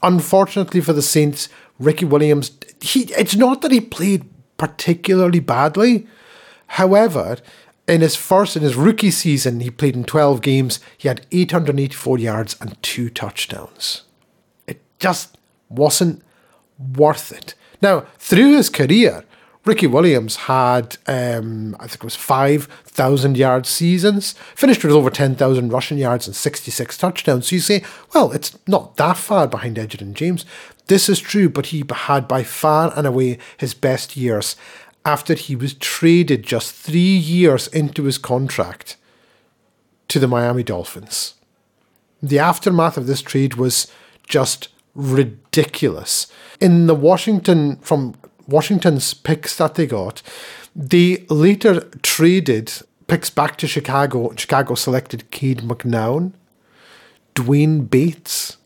unfortunately for the Saints, Ricky Williams. He. It's not that he played particularly badly. However, in his first, in his rookie season, he played in 12 games. He had 884 yards and two touchdowns. It just wasn't worth it. Now, through his career, Ricky Williams had, um, I think it was 5,000 yard seasons, finished with over 10,000 rushing yards and 66 touchdowns. So you say, well, it's not that far behind Edgerrin James. This is true, but he had by far and away his best years after he was traded just three years into his contract to the Miami Dolphins. The aftermath of this trade was just ridiculous. In the Washington, from Washington's picks that they got, they later traded picks back to Chicago. Chicago selected Cade McNown, D'Wayne Bates,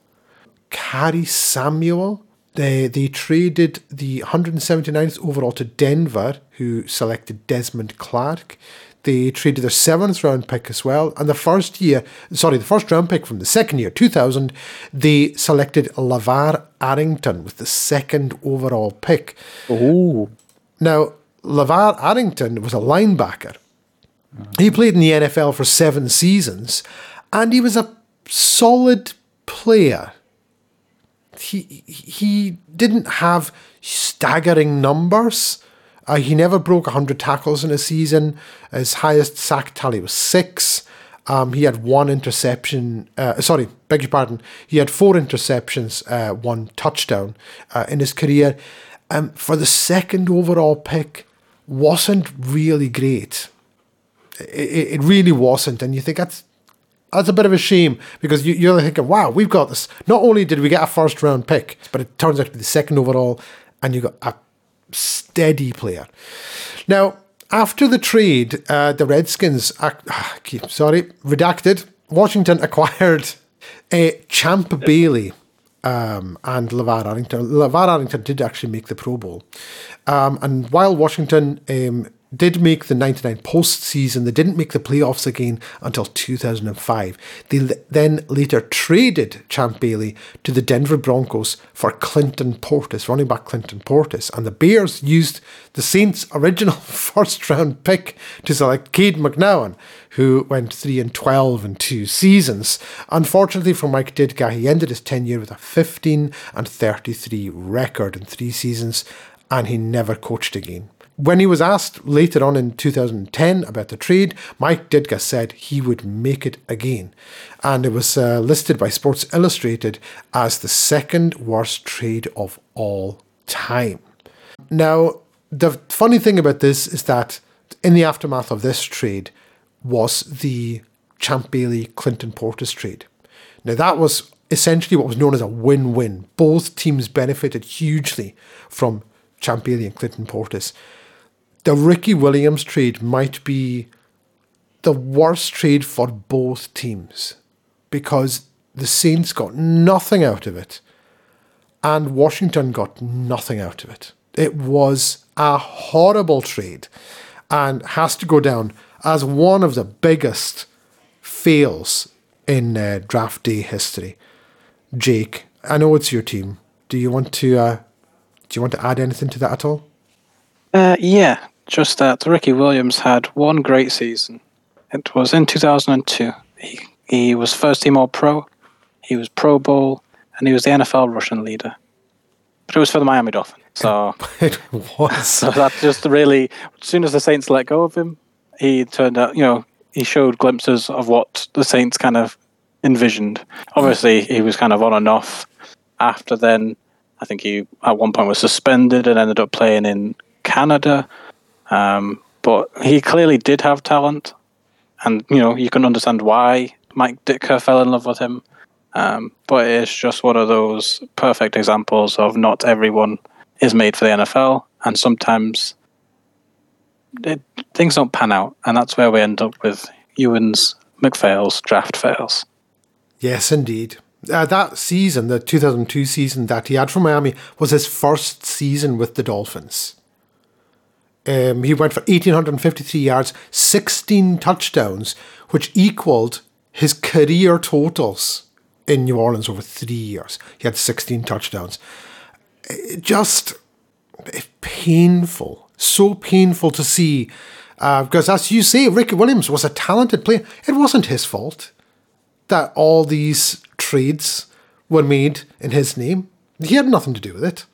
Khari Samuel. They, they traded the 179th overall to Denver, who selected Desmond Clark. They traded their seventh round pick as well. And the first year, sorry, the first round pick from the second year, 2000, they selected LaVar Arrington with the second overall pick. Ooh. Now, LaVar Arrington was a linebacker. He played in the NFL for seven seasons and he was a solid player. He, he didn't have staggering numbers. Uh, he never broke 100 tackles in a season. His highest sack tally was six. Um, he had one interception. Uh, sorry, beg your pardon. He had four interceptions, uh, one touchdown uh, in his career. Um, for the second overall pick, wasn't really great. It, it really wasn't, and you think that's that's a bit of a shame because you, you're thinking, wow, we've got this. Not only did we get a first round pick, but it turns out to be the second overall, and you got a steady player. Now, after the trade, uh, the Redskins, uh, sorry, redacted, Washington acquired a Champ Bailey um, and LaVar Arrington. LaVar Arrington did actually make the Pro Bowl. Um, and while Washington um, did make the 99 postseason. They didn't make the playoffs again until 2005. They then later traded Champ Bailey to the Denver Broncos for Clinton Portis, running back Clinton Portis. And the Bears used the Saints' original first round pick to select Cade McNown, who went 3 and 12 in two seasons. Unfortunately for Mike Ditka, he ended his tenure with a 15 and 33 record in three seasons, and he never coached again. When he was asked later on in 2010 about the trade, Mike Ditka said he would make it again. And it was uh, listed by Sports Illustrated as the second worst trade of all time. Now, the funny thing about this is that in the aftermath of this trade was the Champ Bailey Clinton Portis trade. Now, that was essentially what was known as a win win. Both teams benefited hugely from Champ Bailey and Clinton Portis the Ricky Williams trade might be the worst trade for both teams because the Saints got nothing out of it and Washington got nothing out of it. It was a horrible trade and has to go down as one of the biggest fails in uh, draft day history. Jake, I know it's your team. Do you want to uh, do you want to add anything to that at all? Uh, yeah, just that Ricky Williams had one great season. It was in 2002. He, he was first team All Pro, he was Pro Bowl, and he was the NFL rushing leader. But it was for the Miami Dolphins. So it was. So that just really, as soon as the Saints let go of him, he turned out, you know, he showed glimpses of what the Saints kind of envisioned. Obviously, he was kind of on and off. After then, I think he at one point was suspended and ended up playing in Canada. Um, but he clearly did have talent, and you know you can understand why Mike Ditka fell in love with him. Um, but it's just one of those perfect examples of not everyone is made for the NFL, and sometimes it, things don't pan out, and that's where we end up with Euan's MacPhail's draft fails. Yes, indeed. Uh, that season, the 2002 season that he had for Miami, was his first season with the Dolphins. Um, he went for 1,853 yards, 16 touchdowns, which equaled his career totals in New Orleans over three years. He had 16 touchdowns. Just painful, so painful to see. Uh, because as you say, Ricky Williams was a talented player. It wasn't his fault that all these trades were made in his name. He had nothing to do with it.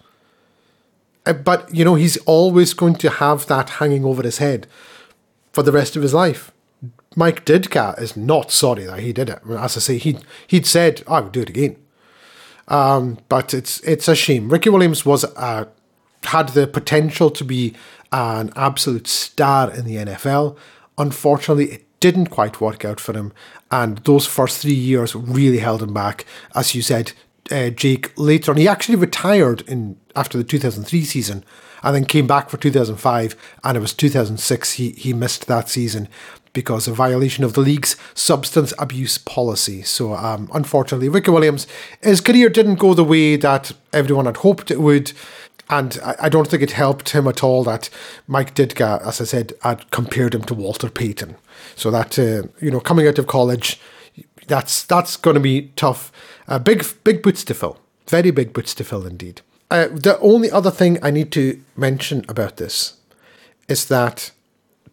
Uh, But, you know, he's always going to have that hanging over his head for the rest of his life. Mike Ditka is not sorry that he did it. As I say, he he'd said, I would do it again. Um, but it's it's a shame. Ricky Williams was uh, had the potential to be an absolute star in the NFL. Unfortunately, it didn't quite work out for him, and those first three years really held him back. As you said, uh, Jake, later on, he actually retired in after the 2003 season, and then came back for 2005, and it was 2006 he he missed that season because of violation of the league's substance abuse policy. So, um, unfortunately, Ricky Williams, his career didn't go the way that everyone had hoped it would. And I, don't think it helped him at all that Mike Ditka, as I said, had compared him to Walter Payton. So that, uh, you know, coming out of college, that's that's going to be tough. Uh, big, big boots to fill. Very big boots to fill indeed. Uh, the only other thing I need to mention about this is that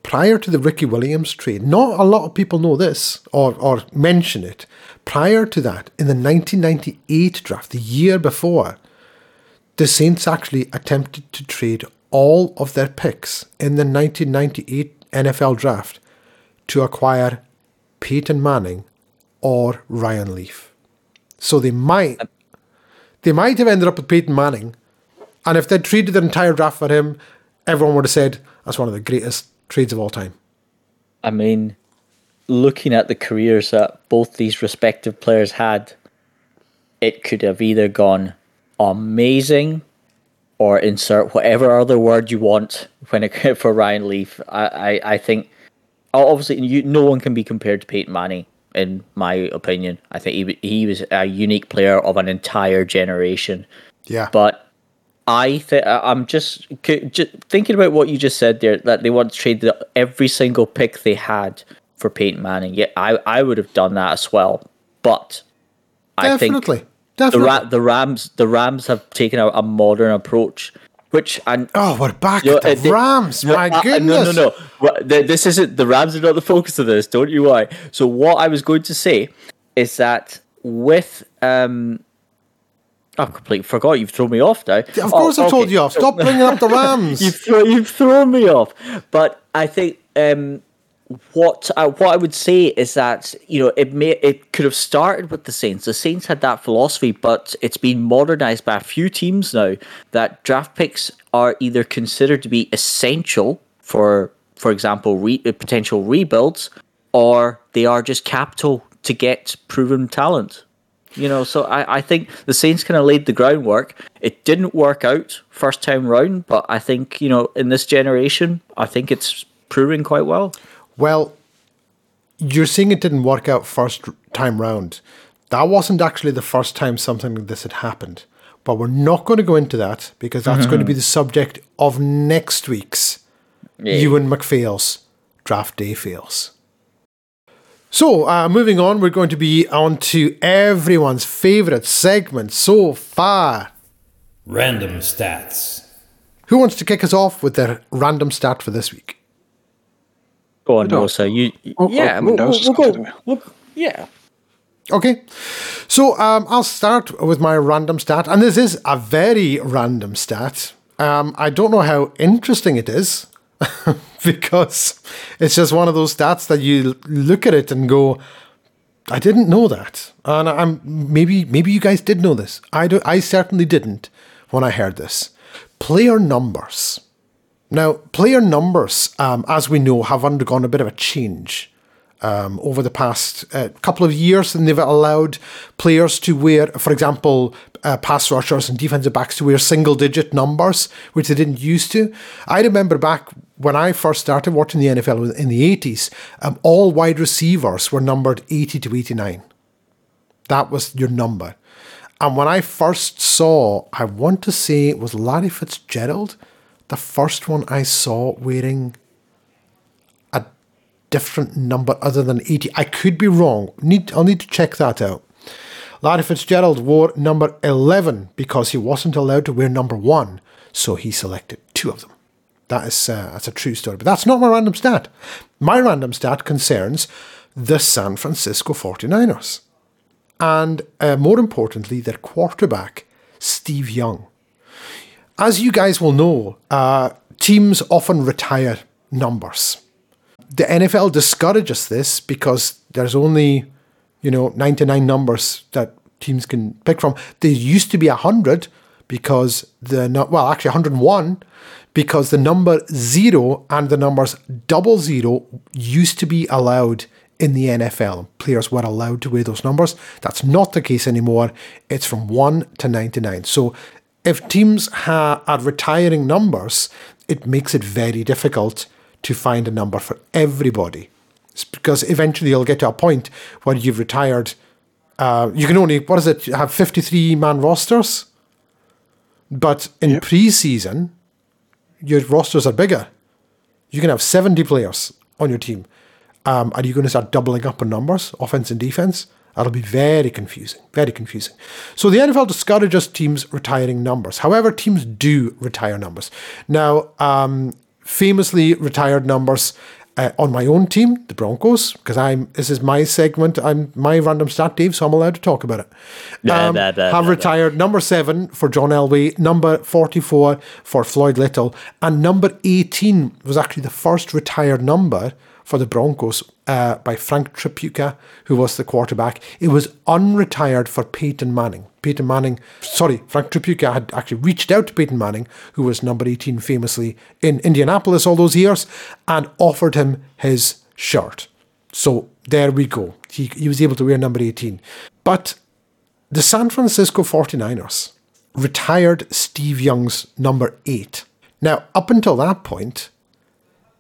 prior to the Ricky Williams trade, not a lot of people know this or, or mention it. Prior to that, in the 1998 draft, the year before, the Saints actually attempted to trade all of their picks in the 1998 NFL draft to acquire Peyton Manning or Ryan Leaf. So they might they might have ended up with Peyton Manning, and if they'd traded the entire draft for him, everyone would have said that's one of the greatest trades of all time. I mean, looking at the careers that both these respective players had, it could have either gone amazing or insert whatever other word you want when it for Ryan Leaf. I, I, I think obviously you, no one can be compared to Peyton Manning in my opinion. I think he he was a unique player of an entire generation. Yeah. But I think I'm just, just thinking about what you just said there that they want to trade the, every single pick they had for Peyton Manning. Yeah, I I would have done that as well. But I Definitely. think Definitely. the Ra- the Rams the Rams have taken a, a modern approach, which and oh, we're back you know, at the they- Rams. My uh, goodness. No, no, no. This isn't the Rams are not the focus of this. Don't you worry. So what I was going to say is that with um, I completely forgot. You've thrown me off now. Of course, Oh, I told okay. you off. Stop bringing up the Rams. You've thrown you've thrown me off. But I think um, what I, what I would say is that you know it may it could have started with the Saints. The Saints had that philosophy, but it's been modernized by a few teams now that draft picks are either considered to be essential for, for example, re, uh, potential rebuilds, or they are just capital to get proven talent. You know, so I, I think the Saints kind of laid the groundwork. It didn't work out first time round, but I think, you know, in this generation, I think it's proving quite well. Well, you're saying it didn't work out first time round. That wasn't actually the first time something like this had happened. But we're not going to go into that because that's going to be the subject of next week's Euan MacPhail's Draft Day Fails. So, uh, moving on, we're going to be on to everyone's favourite segment so far. Random stats. Who wants to kick us off with their random stat for this week? Go on, don't- Rosa. You, Oh, yeah, oh, we'll, we'll, we'll go. We'll, yeah. Okay. So um, I'll start with my random stat. And this is a very random stat. Um, I don't know how interesting it is because it's just one of those stats that you look at it and go, I didn't know that. And I'm maybe maybe you guys did know this. I do I certainly didn't when I heard this. Player numbers. Now, player numbers, um, as we know, have undergone a bit of a change um, over the past uh, couple of years, and they've allowed players to wear, for example, uh, pass rushers and defensive backs to wear single digit numbers, which they didn't used to. I remember back when I first started watching the NFL in the 80s, um, all wide receivers were numbered 80 to 89. That was your number. And when I first saw, I want to say it was Larry Fitzgerald, the first one I saw wearing a different number other than 80. I could be wrong. Need I'll need to check that out. Larry Fitzgerald wore number 11 because he wasn't allowed to wear number 1, so he selected two of them. That is uh, that's a true story, but that's not my random stat. My random stat concerns the San Francisco 49ers and uh, more importantly, their quarterback, Steve Young. As you guys will know, uh, teams often retire numbers. The NFL discourages this because there's only, you know, 99 numbers that teams can pick from. There used to be 100 because the, well, actually 101 because the number zero and the numbers double zero used to be allowed in the NFL. Players were allowed to wear those numbers. That's not the case anymore. It's from 1 to 99. So if teams ha- are retiring numbers, it makes it very difficult to find a number for everybody. It's because eventually you'll get to a point where you've retired. Uh, you can only, what is it, have 53 man rosters? But in Yep. pre-season, your rosters are bigger. You can have 70 players on your team. Um, are you going to start doubling up on numbers, offense and defense? That'll be very confusing, very confusing. So the NFL discourages teams retiring numbers. However, teams do retire numbers. Now, um, famously retired numbers uh, on my own team, the Broncos, because I'm this is my segment. I'm my random stat, Dave, so I'm allowed to talk about it. Blah, Um, blah, have retired number seven for John Elway, number 44 for Floyd Little, and number 18 was actually the first retired number for the Broncos uh, by Frank Tripucka, who was the quarterback. It was unretired for Peyton Manning. Peyton Manning, sorry, Frank Tripucka had actually reached out to Peyton Manning, who was number 18 famously in Indianapolis all those years, and offered him his shirt. So there we go. He, he was able to wear number 18. But the San Francisco 49ers retired Steve Young's number 8. Now, up until that point,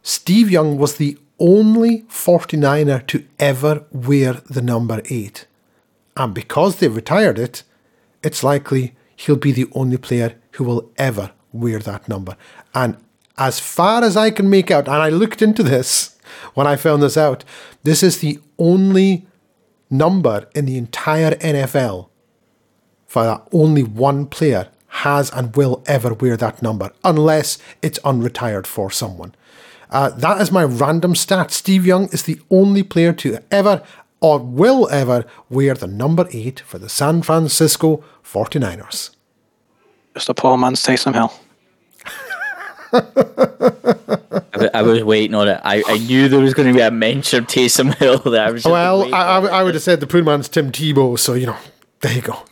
Steve Young was the only 49er to ever wear the number 8. And because they retired it, it's likely he'll be the only player who will ever wear that number. And as far as I can make out, and I looked into this when I found this out, this is the only number in the entire NFL for that only one player has and will ever wear that number, unless it's unretired for someone. Uh, that is my random stat. Steve Young is the only player to ever or will ever wear the number eight for the San Francisco 49ers. Just a poor man's Taysom Hill. I, I was waiting on it. I, I knew there was going to be a mention of Taysom Hill. That I was Well, I, I. I would have said the poor man's Tim Tebow, so you know, there you go.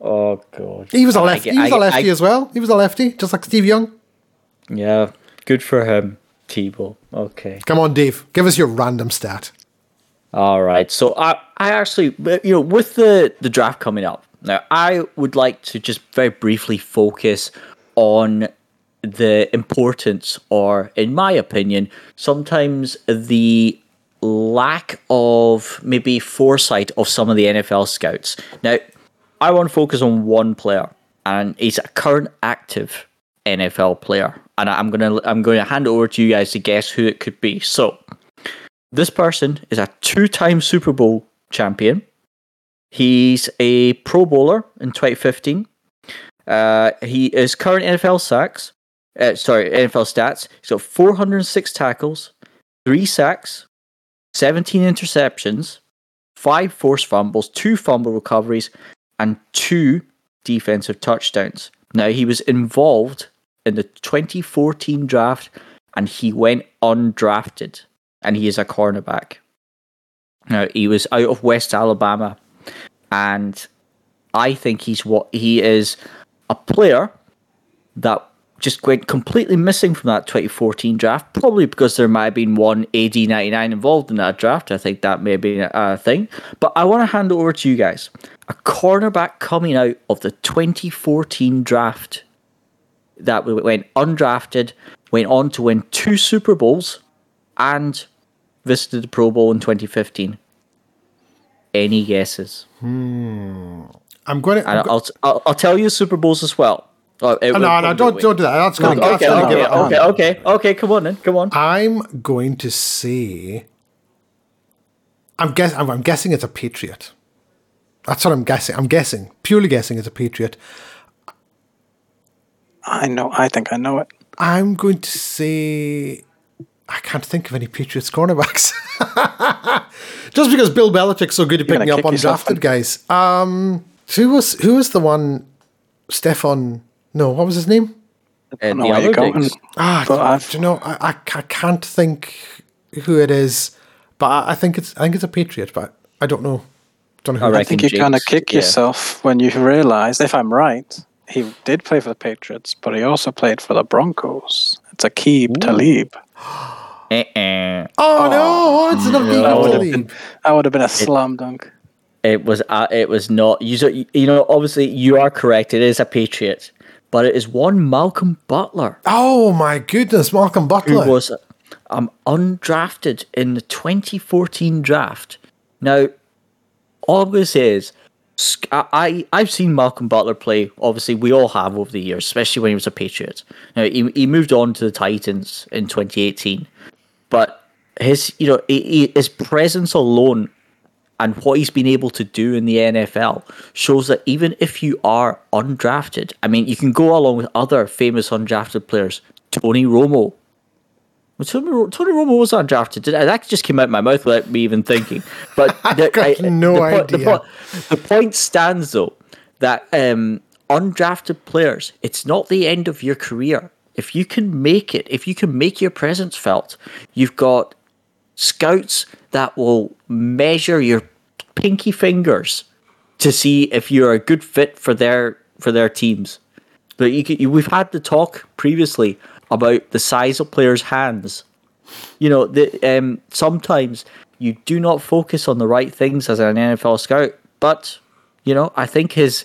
Oh god. He was a lefty. He was I- a lefty I- as well. He was a lefty, just like Steve Young. Yeah, good for him, Tebow. Okay. Come on, Dave, give us your random stat. All right. So I, I actually, you know, with the the draft coming up now, I would like to just very briefly focus on the importance, or in my opinion, sometimes the lack of maybe foresight of some of the NFL scouts. Now, I want to focus on one player, and he's a current active NFL player, and I'm gonna I'm going to hand it over to you guys to guess who it could be. So. This person is a two time Super Bowl champion. He's a Pro Bowler in 2015. Uh, he is current NFL sacks. Uh, sorry, NFL stats. He's got 406 tackles, three sacks, 17 interceptions, five forced fumbles, two fumble recoveries, and two defensive touchdowns. Now, he was involved in the 2014 draft and he went undrafted and he is a cornerback. Now he was out of West Alabama, and I think he's what he is a player that just went completely missing from that 2014 draft. Probably because there might have been one AD99 involved in that draft. I think that may be a thing. But I want to hand it over to you guys. A cornerback coming out of the 2014 draft that went undrafted, went on to win two Super Bowls, and visited the Pro Bowl in 2015. Any guesses? Hmm. I'm going to. And I'll, I'll, I'll tell you Super Bowls as well. Oh, oh no, no, don't, don't do that. That's going to Okay, give okay, okay, okay, okay. Come on then. Come on. I'm going to say. I'm guess. I'm, I'm guessing it's a Patriot. That's what I'm guessing. I'm guessing, purely guessing, it's a Patriot. I know. I think I know it. I'm going to say. I can't think of any Patriots cornerbacks. Just because Bill Belichick's so good at You're picking gonna up kick yourself undrafted guys. Um, who was who was the one? Stefan? No, what was his name? uh, the other going. Ah, But do, I've- do you know, I, I, ca- can't think who it is, but I, I think it's I think it's a Patriot, but I don't know. Don't know who. I. I think you kind of Jinx, kick yeah. yourself when you realise, if I'm right, he did play for the Patriots, but he also played for the Broncos. It's Aqib Talib. Uh-uh. Oh, no, it's not That would have been that would have been a slam dunk. It was uh, it was not you, you know obviously you are correct it is a Patriot but it is one Malcolm Butler Oh my goodness, Malcolm who Butler. was um undrafted in the 2014 draft. Now all I'm going to say is sc- I, I I've seen Malcolm Butler play. Obviously, we all have over the years, especially when he was a Patriot. Now he he moved on to the Titans in 2018, but his you know his presence alone and what he's been able to do in the NFL shows that even if you are undrafted, I mean, you can go along with other famous undrafted players. Tony Romo. Well, Tony, Tony Romo was undrafted. I, that just came out of my mouth without me even thinking. But the, got no The, idea. po- the point stands though that um, undrafted players, it's not the end of your career. If you can make it, if you can make your presence felt, you've got scouts that will measure your pinky fingers to see if you're a good fit for their for their teams. But you, can, you we've had the talk previously about the size of players' hands. You know, the, um, sometimes you do not focus on the right things as an NFL scout. But you know, I think his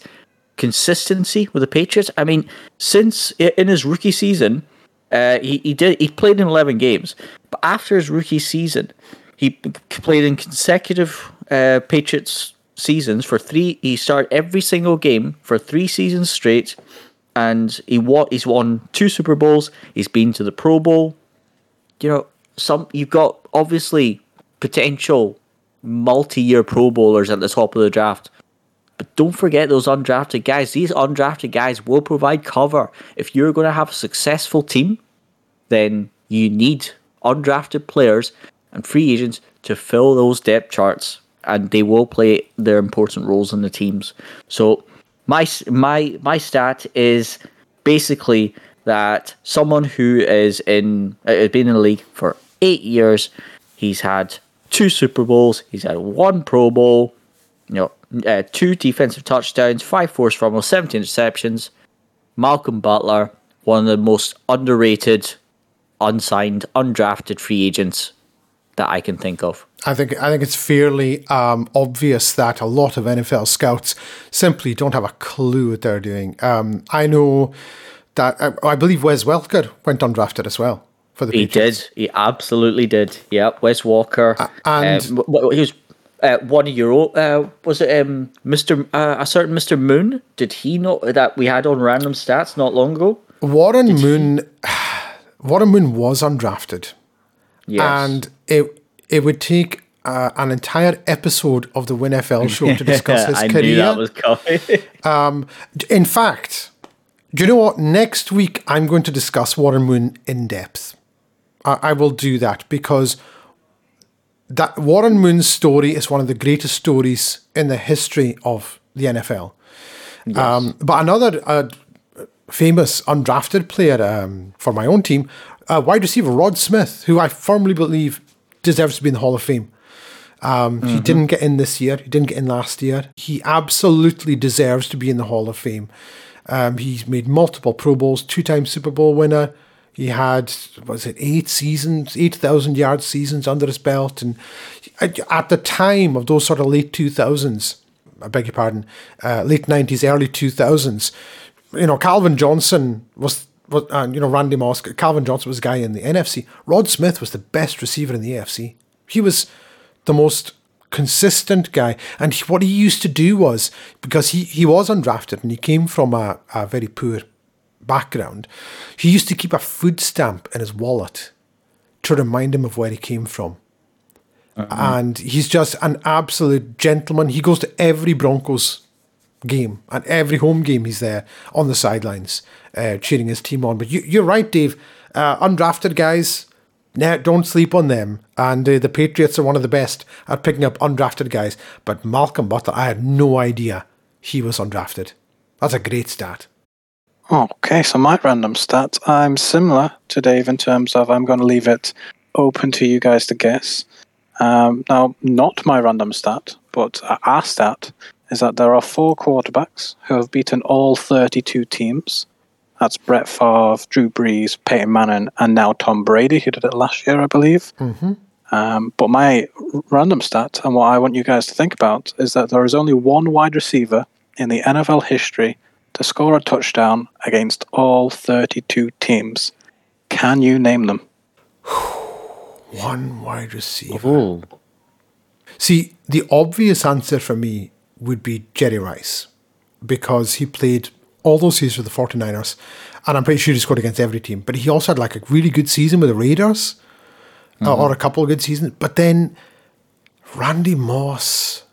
consistency with the Patriots. I mean, since in his rookie season, uh, he he did he played in eleven games, but after his rookie season, he played in consecutive uh, Patriots seasons for three. He started every single game for three seasons straight, and he won. He's won two Super Bowls. He's been to the Pro Bowl. You know, some you've got obviously potential multi-year Pro Bowlers at the top of the draft. But don't forget those undrafted guys. These undrafted guys will provide cover. If you're going to have a successful team, then you need undrafted players and free agents to fill those depth charts, and they will play their important roles in the teams. So my my my stat is basically that someone who is in uh, has been in the league for eight years, he's had two Super Bowls, he's had one Pro Bowl, you know, uh, two defensive touchdowns, five forced fumbles, 17 interceptions. Malcolm Butler, one of the most underrated, unsigned, undrafted free agents that I can think of. I think I think it's fairly um, obvious that a lot of NFL scouts simply don't have a clue what they're doing. Um, I know that I, I believe Wes Welker went undrafted as well for the He Patriots. did. He absolutely did. Yep. Wes Welker. and- um, he was uh, one of your own. Uh, was it um, Mr. Uh, a certain Mr. Moon? Did he know that we had on random stats not long ago? Warren Moon, Warren Moon was undrafted, Yes. and it it would take uh, an entire episode of the WinFL show to discuss his I career. knew that was coming. In fact, do you know what? Next week, I'm going to discuss Warren Moon in depth. I, I will do that because that Warren Moon's story is one of the greatest stories in the history of the NFL. Um, but another uh, famous undrafted player um, for my own team, uh, wide receiver Rod Smith, who I firmly believe deserves to be in the Hall of Fame. Um, He didn't get in this year. He didn't get in last year. He absolutely deserves to be in the Hall of Fame. Um, he's made multiple Pro Bowls, two-time Super Bowl winner. He had was it eight seasons, eight thousand yard seasons under his belt, and at at the time of those sort of late two thousands, I beg your pardon, uh, late nineties, early two thousands, you know, Calvin Johnson was. Uh, you know, Randy Moss, Calvin Johnson was a guy in the NFC. Rod Smith was the best receiver in the AFC. He was the most consistent guy. And he, what he used to do was because he, he was undrafted and he came from a, a very poor background, he used to keep a food stamp in his wallet to remind him of where he came from. And he's just an absolute gentleman. He goes to every Broncos game and every home game he's there on the sidelines uh, cheering his team on. But you, you're right, Dave. Uh, undrafted guys, nah, don't sleep on them. And uh, the Patriots are one of the best at picking up undrafted guys. But Malcolm Butler, I had no idea he was undrafted. That's a great stat. Okay, so my random stat, I'm similar to Dave in terms of I'm going to leave it open to you guys to guess. Um, now, not my random stat, but our stat is that there are four quarterbacks who have beaten all 32 teams. That's Brett Favre, Drew Brees, Peyton Manning, and now Tom Brady, who did it last year, I believe. Um, but my random stat, and what I want you guys to think about, is that there is only one wide receiver in the NFL history to score a touchdown against all 32 teams. Can you name them? One wide receiver. Oh, See, the obvious answer for me would be Jerry Rice because he played all those seasons with the 49ers and I'm pretty sure he scored against every team. But he also had like a really good season with the Raiders uh, or a couple of good seasons. But then Randy Moss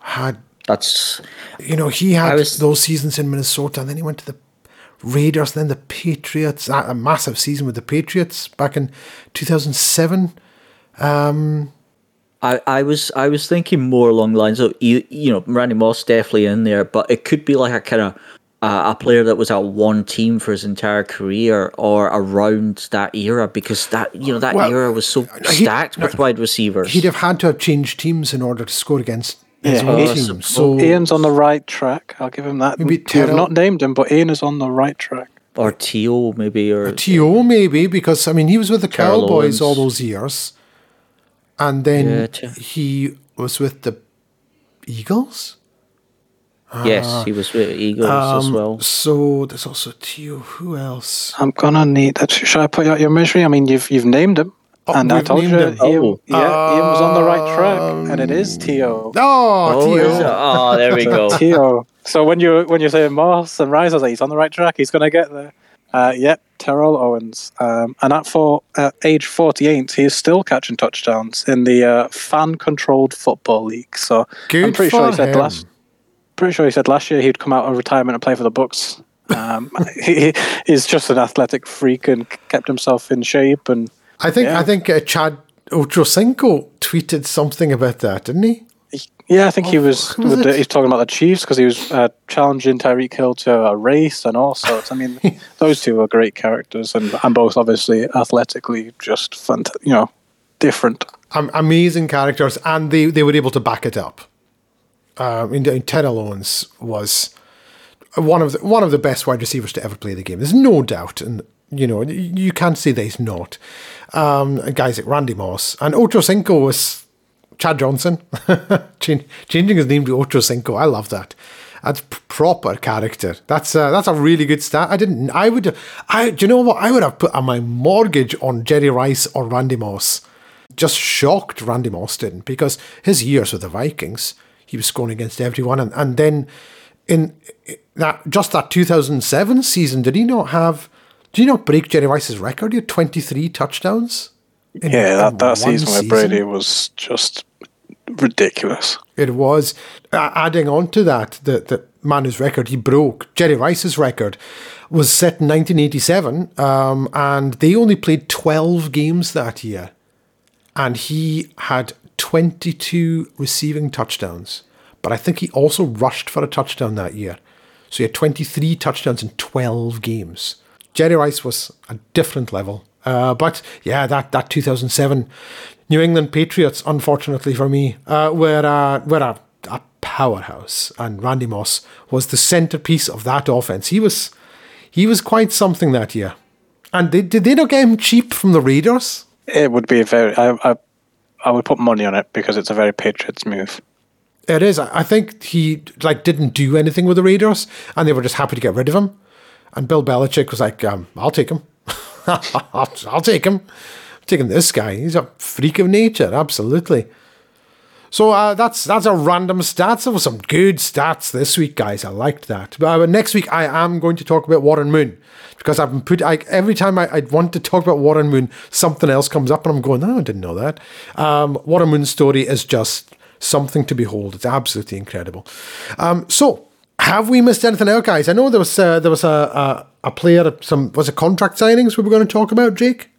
had, that's you know, he had was- those seasons in Minnesota and then he went to the Raiders, then the Patriots, a a massive season with the Patriots back in 2007. I, I was I was thinking more along the lines of you, you know Randy Moss definitely in there, but it could be like a kind of uh, a player that was at one team for his entire career or around that era because that you know that Well, era was so stacked with wide receivers. He'd have had to have changed teams in order to score against his Yeah, own team. So Iain's on the right track. I'll give him that. Maybe You've not named him, but Iain is on the right track. or T.O. maybe or T.O. maybe because I mean he was with the Terrell Cowboys Owens. all those years, and then Yeah, he was with the Eagles. yes, he was with Eagles as Um, well. So there's also T.O. Who else? I'm gonna need. uh, Should I put out your misery? I mean, you've you've named him, Oh, and I told you, named him. Iain, Oh. yeah, Iain was on the right track, and it is T.O. Oh, Oh, is it? T.O. oh, there we go. T.O. So when you when you say Moss and Rice, I was like, he's on the right track. He's gonna get there. Uh, yep, Terrell Owens, um, and at for uh, age 48, he is still catching touchdowns in the uh, fan-controlled football league. So I'm pretty sure he said him. last. Pretty sure he said last year he'd come out of retirement and play for the Bucks. Um, he, he's just an athletic freak and kept himself in shape. And I think Yeah. I think uh, Chad Ochocinco tweeted something about that, didn't he? Yeah, I think he was. was the, he's talking about the Chiefs because he was uh, challenging Tyreek Hill to a race and all sorts. I mean, those two are great characters, and and both obviously athletically just fun. You know, different. Am- amazing characters, and they, they were able to back it up. Um, in, in Terrell Owens was one of the, one of the best wide receivers to ever play the game. There's no doubt, and you know you you can't say that he's not. Um, guys like Randy Moss and Ochocinco was Chad Johnson, changing his name to Ochocinco. I love that. That's proper character. That's uh, that's a really good stat. I didn't. I would. I. Do you know what? I would have put on my mortgage on Jerry Rice or Randy Moss just shocked Randy Moss didn't because his years with the Vikings, he was scoring against everyone, and, and then in that just that 2007 season, did he not have? Did he not break Jerry Rice's record? He had 23 touchdowns. Yeah, that, that season with. Brady was just ridiculous. It was uh, adding on to that the the man whose record he broke, Jerry Rice's record, was set in 1987, um, and they only played 12 games that year, and he had 22 receiving touchdowns. But I think he also rushed for a touchdown that year, so he had 23 touchdowns in 12 games. Jerry Rice was a different level. Uh, but yeah, that, that 2007 New England Patriots, unfortunately for me, uh, were, uh, were a, a powerhouse, and Randy Moss was the centerpiece of that offense. He was he was quite something that year. And they, did they not get him cheap from the Raiders? It would be a very. I, I, I would put money on it because it's a very Patriots move. It is. I I think he like didn't do anything with the Raiders, and they were just happy to get rid of him. And Bill Belichick was like, um, "I'll take him. I'll, I'll take him. I'm taking this guy. He's a freak of nature. Absolutely." So uh, that's that's a random stats. There were some good stats this week, guys. I liked that. But uh, next week, I am going to talk about Warren Moon because I've been put. I, every time I, I want to talk about Warren Moon, something else comes up, and I'm going, "Oh, I didn't know that." Um, Warren Moon's story is just something to behold. It's absolutely incredible. Um, so, have we missed anything out, guys? I know there was uh, there was a, a a player. Some was it contract signings we were going to talk about, Jake?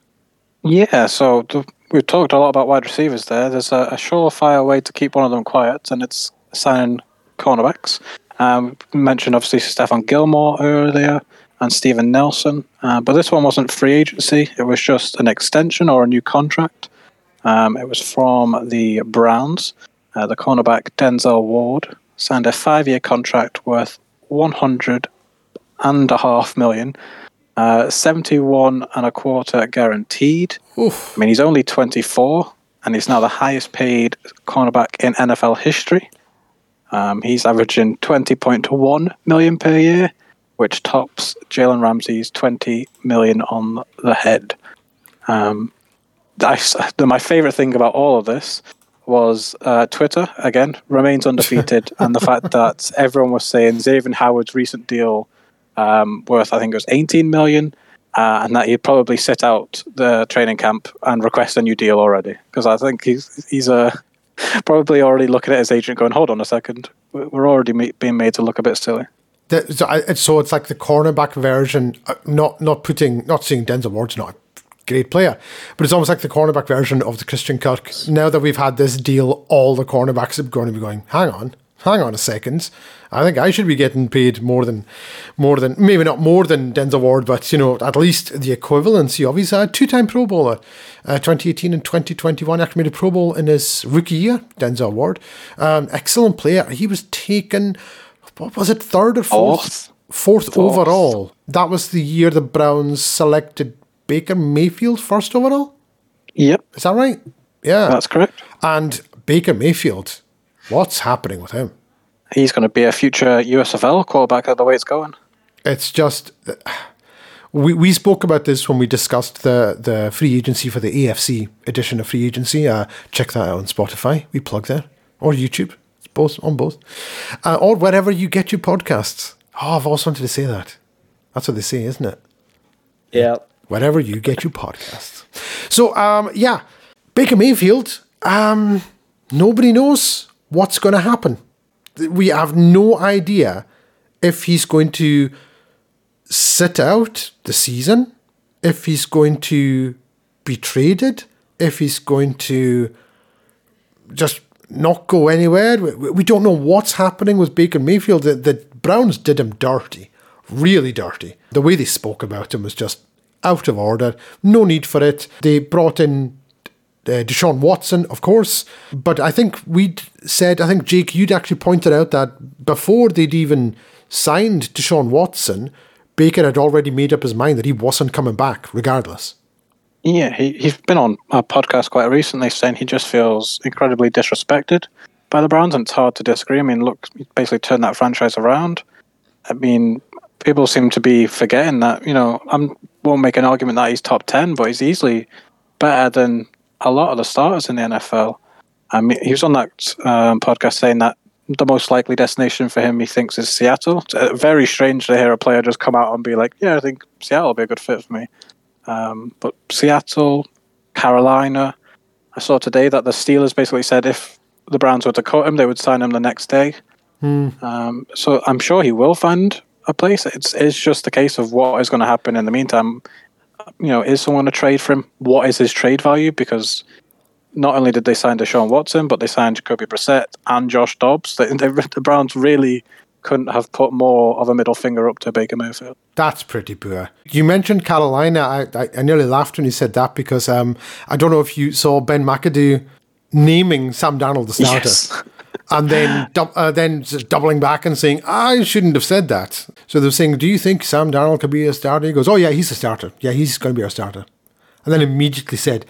Yeah, so we've talked a lot about wide receivers there. There's a, a surefire way to keep one of them quiet, and it's signing cornerbacks. Um, mentioned obviously Stephon Gilmore earlier and Steven Nelson, uh, but this one wasn't free agency. It was just an extension or a new contract. Um, it was from the Browns. Uh, the cornerback Denzel Ward signed a five-year contract worth 100 and a half million, uh, 71 and a quarter guaranteed. Oof. I mean, he's only 24, and he's now the highest paid cornerback in NFL history. Um, he's averaging 20.1 million per year, which tops Jalen Ramsey's 20 million on the head. Um, I, my favorite thing about all of this was uh, Twitter again remains undefeated, and the fact that everyone was saying Xavien Howard's recent deal um, worth I think it was 18 million, uh, and that he'd probably sit out the training camp and request a new deal already. Because I think he's he's uh, probably already looking at his agent going, hold on a second, we're already ma- being made to look a bit silly. The- so, I- so it's like the cornerback version, uh, not not putting, not saying Denzel Ward's not great player, but it's almost like the cornerback version of the Christian Kirk. Now that we've had this deal, all the cornerbacks are going to be going, hang on, hang on a second. I think I should be getting paid more than, more than maybe not more than Denzel Ward, but you know at least the equivalency of he's a two-time Pro Bowler, uh, 2018 and 2021. Actually made a Pro Bowl in his rookie year. Denzel Ward, um, excellent player. He was taken, what was it, third or fourth? Fourth. Fourth, overall. That was the year the Browns selected Baker Mayfield first overall. Yep, Is that right? Yeah. that's correct. and Baker Mayfield, what's happening with him? He's going to be a future USFL quarterback the way it's going. It's just we we spoke about this when we discussed the the free agency for the AFC edition of free agency. Uh, check that out on Spotify. We plug there or YouTube. It's both on both, uh, or wherever you get your podcasts. Oh, I've always wanted to say that. That's what they say, isn't it? Yeah. Wherever you get your podcasts. So, um, yeah, Baker Mayfield, um, nobody knows what's going to happen. We have no idea if he's going to sit out the season, if he's going to be traded, if he's going to just not go anywhere. We, don't know what's happening with Baker Mayfield. The, the Browns did him dirty, really dirty. The way they spoke about him was just out of order. No need for it. They brought in uh, Deshaun Watson, of course, but I think we'd said, I think Jake, you'd actually pointed out that before they'd even signed Deshaun Watson, Baker had already made up his mind that he wasn't coming back, regardless. Yeah, he, he's been on a podcast quite recently saying he just feels incredibly disrespected by the Browns, and it's hard to disagree. I mean, look, he basically turned that franchise around. I mean, people seem to be forgetting that, you know, I won't make an argument that he's top 10, but he's easily better than a lot of the starters in the NFL. I mean, he was on that um, podcast saying that the most likely destination for him, he thinks, is Seattle. It's uh, very strange to hear a player just come out and be like, yeah, I think Seattle will be a good fit for me. Um, but Seattle, Carolina, I saw today that the Steelers basically said if the Browns were to cut him, they would sign him the next day. Um, so I'm sure he will find a place. It's it's just a case of what is going to happen in the meantime. You know, is someone to trade for him? What is his trade value? Because not only did they sign Deshaun Watson, but they signed Jacoby Brissett and Josh Dobbs. The, the, the Browns really couldn't have put more of a middle finger up to Baker Mayfield. That's pretty poor. You mentioned Carolina. I, I, I nearly laughed when you said that because um, I don't know if you saw Ben McAdoo naming Sam Darnold the starter. Yes. and then dou- uh, then doubling back and saying, I shouldn't have said that. So they're saying, Do you think Sam Darnold could be a starter? He goes, Oh, yeah, he's a starter. Yeah, he's going to be our starter. And then immediately said,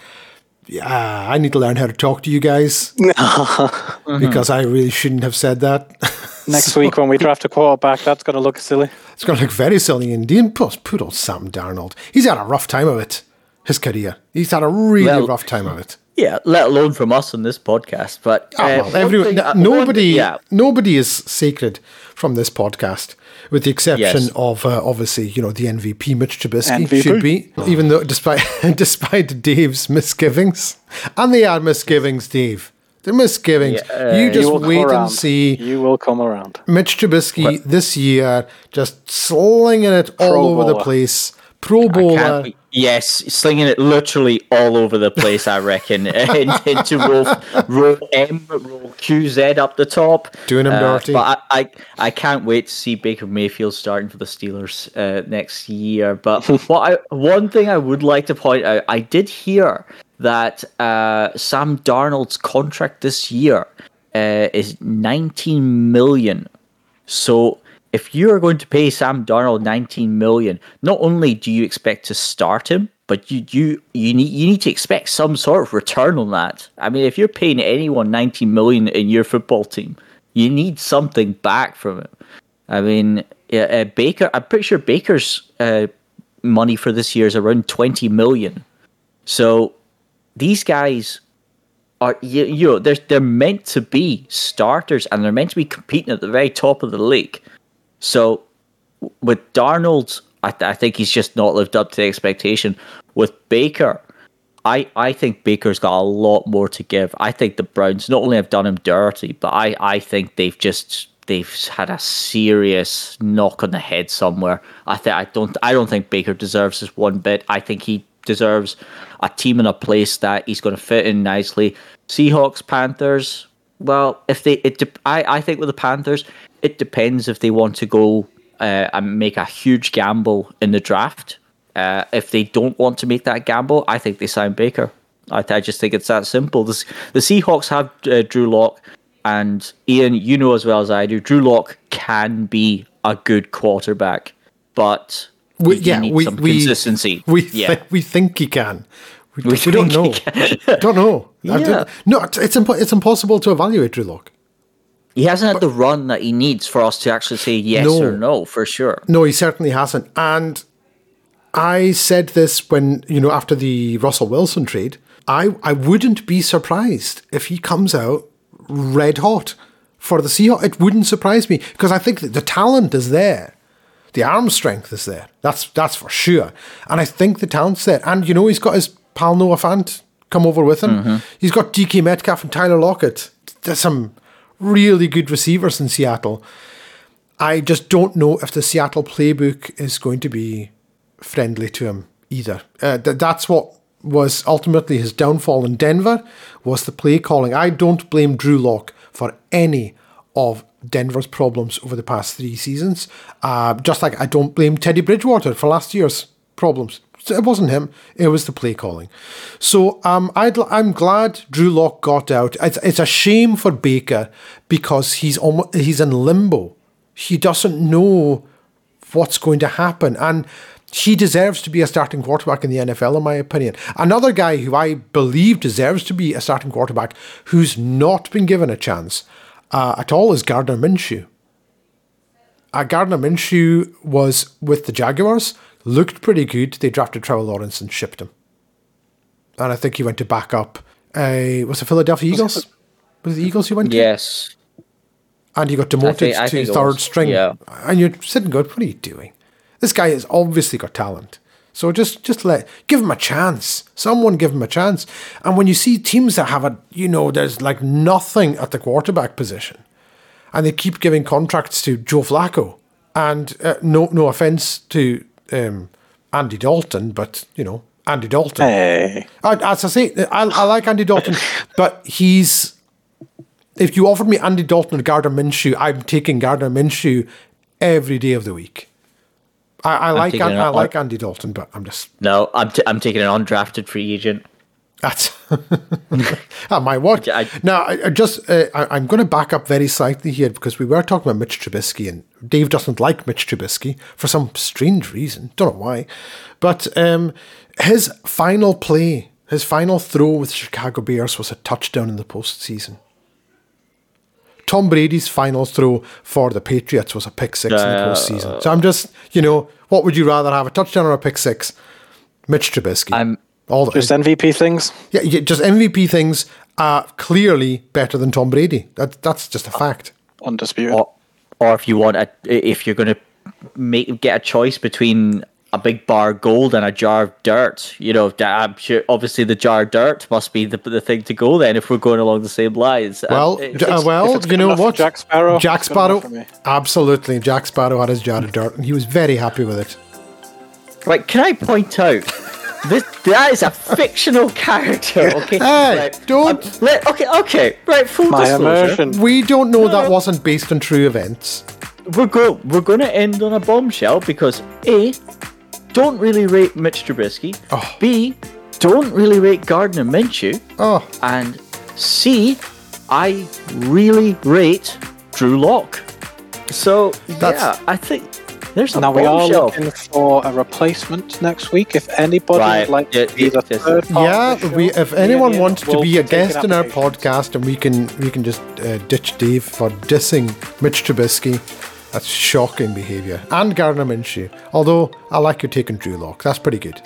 Yeah, I need to learn how to talk to you guys because I really shouldn't have said that. Next week when we draft a quarterback, that's going to look silly. It's going to look very silly indeed. Plus, poor old Sam Darnold. He's had a rough time of it, his career. He's had a really Well- rough time of it. Yeah, let alone from us on this podcast. But Ah, uh, well, everyone, thing- n- uh, one- nobody, yeah, nobody is sacred from this podcast, with the exception Yes. of uh, obviously, you know, the MVP Mitch Trubisky MVP. should be, even though despite despite Dave's misgivings, and they are misgivings, Dave. They're misgivings. Yeah, uh, you you just will come wait and around. see. You will come around. Mitch Trubisky this year just slinging it all Pro over the place. Pro Bowler. Yes, slinging it literally all over the place. I reckon into row, row M, row QZ up the top, Doing 'em Uh, dirty. But I, I, I can't wait to see Baker Mayfield starting for the Steelers uh, next year. But what I, one thing I would like to point out, I did hear that uh, Sam Darnold's contract this year uh, is 19 million. So if you are going to pay Sam Darnold 19 million, not only do you expect to start him, but you you you need you need to expect some sort of return on that. I mean, if you're paying anyone 19 million in your football team, you need something back from it. I mean, yeah, uh, Baker. I'm pretty sure Baker's uh, money for this year is around 20 million. So these guys are you, you know they're they're meant to be starters and they're meant to be competing at the very top of the league. So with Darnold, I, th- I think he's just not lived up to the expectation. With Baker, I I think Baker's got a lot more to give. I think the Browns not only have done him dirty, but I I think they've just they've had a serious knock on the head somewhere. I think I don't I don't think Baker deserves this one bit. I think he deserves a team and a place that he's going to fit in nicely. Seahawks, Panthers. Well, if they, it, I, I think with the Panthers, it depends if they want to go uh, and make a huge gamble in the draft. Uh, if they don't want to make that gamble, I think they sign Baker. I, I just think it's that simple. This, the Seahawks have uh, Drew Lock, and Iain, you know as well as I do, Drew Lock can be a good quarterback, but We, yeah, we, some we consistency. We yeah. thi- we think he can. We, We we don't know. don't know. Yeah. don't- no, it's it's, impo- it's impossible to evaluate Drew Lock. He hasn't had the run that he needs for us to actually say yes No. or no for sure. No, he certainly hasn't. And I said this when, you know, after the Russell Wilson trade, I, I wouldn't be surprised if he comes out red hot for the Seahawks. It wouldn't surprise me because I think that the talent is there. The arm strength is there. That's that's for sure. And I think the talent's there. And, you know, he's got his pal Noah Fant come over with him. He's got DK Metcalf and Tyler Lockett. There's some really good receivers in Seattle. I just don't know if the Seattle playbook is going to be friendly to him either. Uh, th- that's what was ultimately his downfall in Denver was the play calling. I don't blame Drew Lock for any of Denver's problems over the past three seasons. Uh, just like I don't blame Teddy Bridgewater for last year's problems. It wasn't him; it was the play calling. So um, I'd, I'm glad Drew Lock got out. It's, it's a shame for Baker because he's almost, he's in limbo he doesn't know what's going to happen. And he deserves to be a starting quarterback in the NFL, in my opinion. Another guy who I believe deserves to be a starting quarterback who's not been given a chance uh, at all is Gardner Minshew. Uh, Gardner Minshew was with the Jaguars, looked pretty good. They drafted Trevor Lawrence and shipped him. And I think he went to back up. Uh, was it Philadelphia Eagles? Was it the Eagles he went to? Yes. and he got demoted think- I to third was, string, yeah. and you're sitting going, "What are you doing?" This guy has obviously got talent, so just just let give him a chance. Someone give him a chance. And when you see teams that have a, you know, there's like nothing at the quarterback position, and they keep giving contracts to Joe Flacco, and uh, no no offense to um, Andy Dalton, but you know Andy Dalton. Hey. I, as I say, I, I like Andy Dalton, but he's. If you offered me Andy Dalton or Gardner Minshew, I'm taking Gardner Minshew every day of the week. I, I like An- I like Andy Dalton, but I'm just No, I'm, t- I'm taking an undrafted free agent. That's that might work. I- now, I, I just uh, I, I'm going to back up very slightly here because we were talking about Mitch Trubisky, and Dave doesn't like Mitch Trubisky for some strange reason. Don't know why, but um, his final play, his final throw with the Chicago Bears was a touchdown in the postseason. Tom Brady's final throw for the Patriots was a pick six in the Uh, postseason. So I'm just, you know, what would you rather have, a touchdown or a pick six? Mitch Trubisky. I'm- all the, Just MVP things. yeah, yeah, just MVP things are clearly better than Tom Brady. That that's just a fact. Undisputed. Or, or if you want, a, if you're going to make get a choice between a big bar of gold and a jar of dirt, you know, that- I'm sure. Obviously, the jar of dirt must be the, the thing to go then if we're going along the same lines. Well, it- j- uh, well, you know what? Jack Sparrow, Jack it's good enough Sparrow, absolutely. Jack Sparrow had his jar of dirt, and he was very happy with it. Right, can I point out this that is a fictional character, okay? Hey, right, don't- um, let, okay, okay, right, full My disclosure. immersion. We don't know that wasn't based on true events. We're go we're gonna end on a bombshell because A, don't really rate Mitch Trubisky. Oh. B, don't really rate Gardner Minshew. Oh, And C, I really rate Drew Lock. So That's- yeah, I think there's a Now we are bombshell. looking for a replacement next week. If anybody Right, would like yeah, to be the third part yeah. of the show, We, if anyone Iain wants to will be a guest in our podcast, and we can we can just uh, ditch Dave for dissing Mitch Trubisky. That's shocking behaviour. And Gardner Minshew. Although I like your taking on Drew Lock. That's pretty good.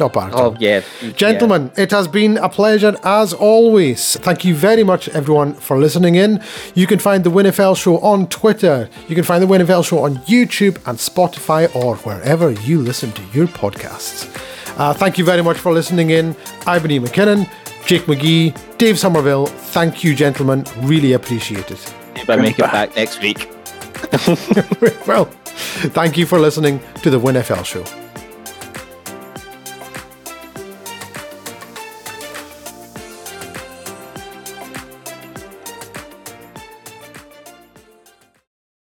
Not all. Oh yeah, Gentlemen, it has been a pleasure as always. Thank you very much, everyone, for listening in. You can find the WinFL Show on Twitter. You can find the WinFL Show on YouTube and Spotify or wherever you listen to your podcasts. Uh, thank you very much for listening in. I've been Iain McKinnon, Jake McGee, Dave Somerville. Thank you, gentlemen. Really appreciate it. If I make it back next week. well, thank you for listening to the WinFL Show.